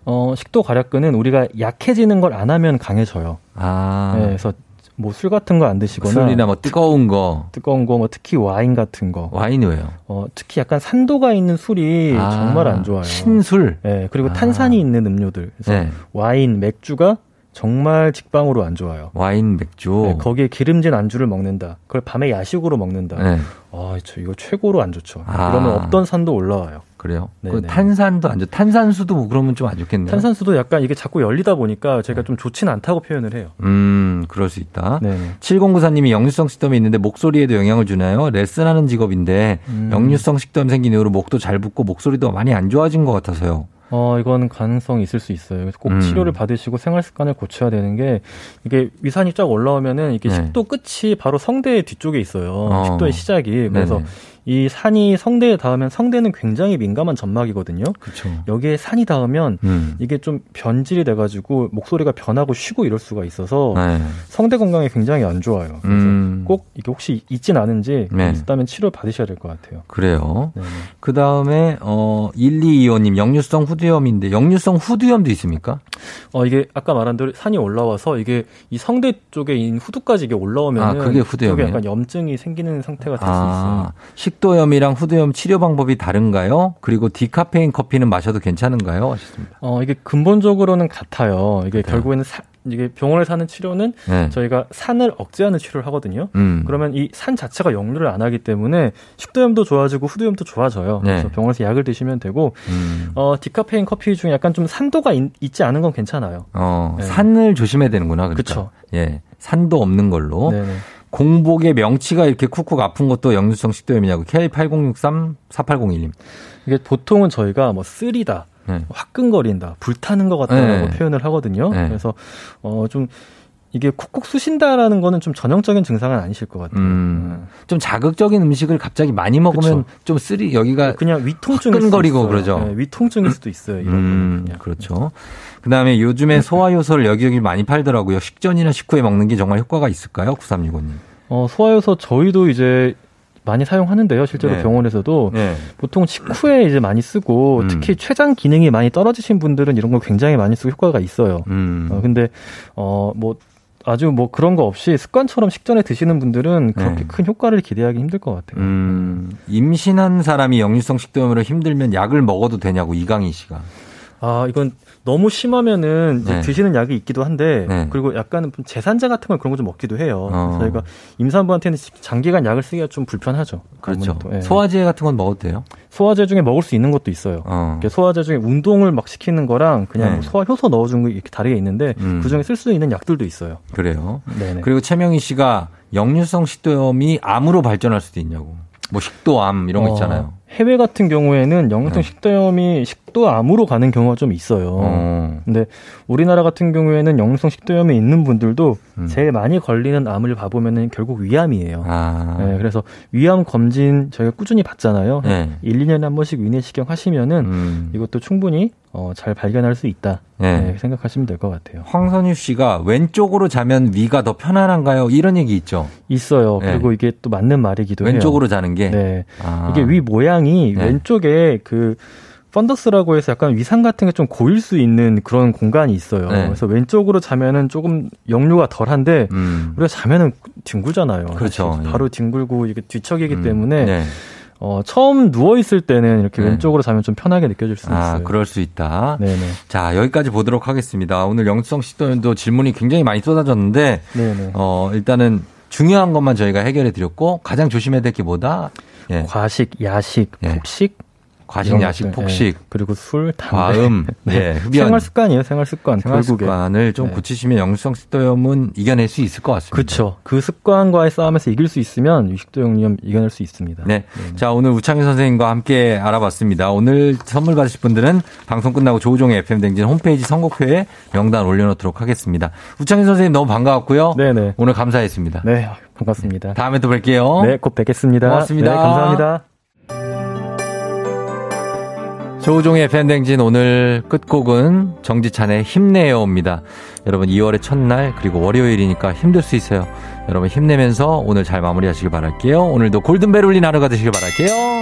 어, 식도 가략근은 우리가 약해지는 걸 안 하면 강해져요. 아. 네, 그래서 뭐 술 같은 거 안 드시거나 술이나 뭐 뜨거운 거. 뜨거운 거, 뭐 특히 와인 같은 거. 와인이 왜요? 어, 특히 약간 산도가 있는 술이 아, 정말 안 좋아요. 신술. 네, 그리고 아. 탄산이 있는 음료들. 그래서 네. 와인, 맥주가 정말 직방으로 안 좋아요. 와인, 맥주. 네, 거기에 기름진 안주를 먹는다. 그걸 밤에 야식으로 먹는다. 네. 아, 저 이거 최고로 안 좋죠. 아. 그러면 없던 산도 올라와요. 그래요? 그 네네. 탄산도 안 좋. 탄산수도 뭐 그러면 좀 안 좋겠네요. 탄산수도 약간 이게 자꾸 열리다 보니까 제가 좀 좋진 않다고 표현을 해요. 음, 그럴 수 있다. 네. 7094님이 역류성 식도염이 있는데 목소리에도 영향을 주나요? 레슨하는 직업인데 음. 역류성 식도염 생긴 이후로 목도 잘 붓고 목소리도 많이 안 좋아진 것 같아서요. 어, 이건 가능성이 있을 수 있어요. 그래서 꼭 음. 치료를 받으시고 생활 습관을 고쳐야 되는 게 이게 위산이 쫙 올라오면은 이게 네. 식도 끝이 바로 성대 뒤쪽에 있어요. 어. 식도의 시작이. 그래서 네네. 이 산이 성대에 닿으면 성대는 굉장히 민감한 점막이거든요. 그렇죠. 여기에 산이 닿으면 음. 이게 좀 변질이 돼가지고 목소리가 변하고 쉬고 이럴 수가 있어서 네. 성대 건강에 굉장히 안 좋아요. 그래서 음. 꼭 이게 혹시 있진 않은지 네. 있다면 치료 받으셔야 될 것 같아요. 그래요. 네. 그 다음에, 어, 1225님, 역류성 후두염인데, 역류성 후두염도 있습니까? 어 이게 아까 말한 대로 산이 올라와서 이게 이 성대 쪽에 있는 후두까지 이게 올라오면 아, 그게 후두염이에요? 약간 염증이 생기는 상태가 될수 있어요. 아, 식도염이랑 후두염 치료 방법이 다른가요? 그리고 디카페인 커피는 마셔도 괜찮은가요? 하셨습니다. 어 이게 근본적으로는 같아요. 이게 결국에는 사- 이게 병원에 사는 치료는 네. 저희가 산을 억제하는 치료를 하거든요. 음. 그러면 이 산 자체가 역류를 안 하기 때문에 식도염도 좋아지고 후두염도 좋아져요. 네. 그래서 병원에서 약을 드시면 되고 음. 어 디카페인 커피 중에 약간 좀 산도가 있, 지 않은 건 괜찮아요. 어, 네. 산을 조심해야 되는구나. 그러니까. 그쵸. 예. 산도 없는 걸로. 네네. 공복에 명치가 이렇게 쿡쿡 아픈 것도 역류성 식도염이냐고. K8063-4801님. 이게 보통은 저희가 뭐 쓰리다, 네. 화끈거린다, 불타는 것 같다라고 네. 표현을 하거든요. 네. 그래서 어 좀 이게 쿡쿡 쑤신다라는 거는 좀 전형적인 증상은 아니실 것 같아요. 음, 좀 자극적인 음식을 갑자기 많이 먹으면 좀 쓰리, 여기가 그냥 화끈거리고 있어요. 그러죠. 네, 위통증일 수도 있어요. 이런 음, 그렇죠. 그 다음에 요즘에 소화효소를 여기저기 많이 팔더라고요. 식전이나 식후에 먹는 게 정말 효과가 있을까요? 9365님. 어, 소화효소 저희도 이제 많이 사용하는데요. 실제로 네. 병원에서도 네. 보통 식후에 이제 많이 쓰고 음. 특히 췌장 기능이 많이 떨어지신 분들은 이런 걸 굉장히 많이 쓰고 효과가 있어요. 음. 어, 근데 어뭐 아주 뭐 그런 거 없이 습관처럼 식전에 드시는 분들은 그렇게 네. 큰 효과를 기대하기 힘들 것 같아요. 음, 임신한 사람이 역류성 식도염으로 힘들면 약을 먹어도 되냐고 이강희 씨가. 아 이건 너무 심하면은 이제 네. 드시는 약이 있기도 한데 네. 그리고 약간은 좀 재산제 같은 걸 그런 거 좀 먹기도 해요. 어. 저희가 임산부한테는 장기간 약을 쓰기가 좀 불편하죠. 그렇죠. 예. 소화제 같은 건 먹어도 돼요? 소화제 중에 먹을 수 있는 것도 있어요. 어. 소화제 중에 운동을 막 시키는 거랑 그냥 네. 뭐 소화 효소 넣어준 거 이렇게 다르게 있는데 음. 그 중에 쓸 수 있는 약들도 있어요. 그래요. 네네. 그리고 최명희 씨가 역류성 식도염이 암으로 발전할 수도 있냐고. 뭐 식도암 이런 거 어, 있잖아요. 해외 같은 경우에는 영유성 네. 식도염이 식도암으로 가는 경우가 좀 있어요. 어. 근데 우리나라 같은 경우에는 영유성 식도염이 있는 분들도 음. 제일 많이 걸리는 암을 봐보면은 결국 위암이에요. 아. 네, 그래서 위암 검진 저희가 꾸준히 받잖아요. 네. 1, 2년에 한 번씩 위내시경 하시면은 음. 이것도 충분히 어, 잘 발견할 수 있다. 네. 네, 생각하시면 될 것 같아요. 황선유 씨가 왼쪽으로 자면 위가 더 편안한가요? 이런 얘기 있죠. 있어요. 네. 그리고 이게 또 맞는 말이기도 해요. 왼쪽으로 자는 게. 네. 아. 이게 위 모양이 네. 왼쪽에 그 펀더스라고 해서 약간 위상 같은 게 좀 고일 수 있는 그런 공간이 있어요. 네. 그래서 왼쪽으로 자면은 조금 역류가 덜한데 음. 우리가 자면은 뒹굴잖아요. 그렇죠. 사실 예. 바로 뒹굴고 이게 뒤척이기 음. 때문에 네. 어, 처음 누워 있을 때는 이렇게 네. 왼쪽으로 자면 좀 편하게 느껴질 수 아, 있어요. 그럴 수 있다. 네네. 자, 여기까지 보도록 하겠습니다. 오늘 영수성 식도염도 질문이 굉장히 많이 쏟아졌는데, 네네. 어, 일단은 중요한 것만 저희가 해결해 드렸고, 가장 조심해야 될 게 뭐다? 예. 과식, 야식, 예. 폭식, 과식, 야식, 폭식, 예. 그리고 술, 담배, 과음, 네. 예, 흡연. 생활 습관이에요. 생활 습관. 생활 결국에. 습관을 좀 네. 고치시면 영수성 식도염은 이겨낼 수 있을 것 같습니다. 그렇죠. 그 습관과의 싸움에서 이길 수 있으면 유식도 역염 이겨낼 수 있습니다. 네. 자, 오늘 우창희 선생님과 함께 알아봤습니다. 오늘 선물 받으실 분들은 방송 끝나고 조우종의 FM댕진 홈페이지 선곡표에 명단 올려놓도록 하겠습니다. 우창희 선생님 너무 반가웠고요. 네네. 오늘 감사했습니다. 네, 반갑습니다. 다음에 또 뵐게요. 네, 곧 뵙겠습니다. 고맙습니다. 네, 감사합니다. 조우종의 팬댕진 오늘 끝곡은 정지찬의 힘내요입니다. 여러분 2월의 첫날 그리고 월요일이니까 힘들 수 있어요. 여러분 힘내면서 오늘 잘 마무리하시길 바랄게요. 오늘도 골든벨 울린 하루가 되시길 바랄게요.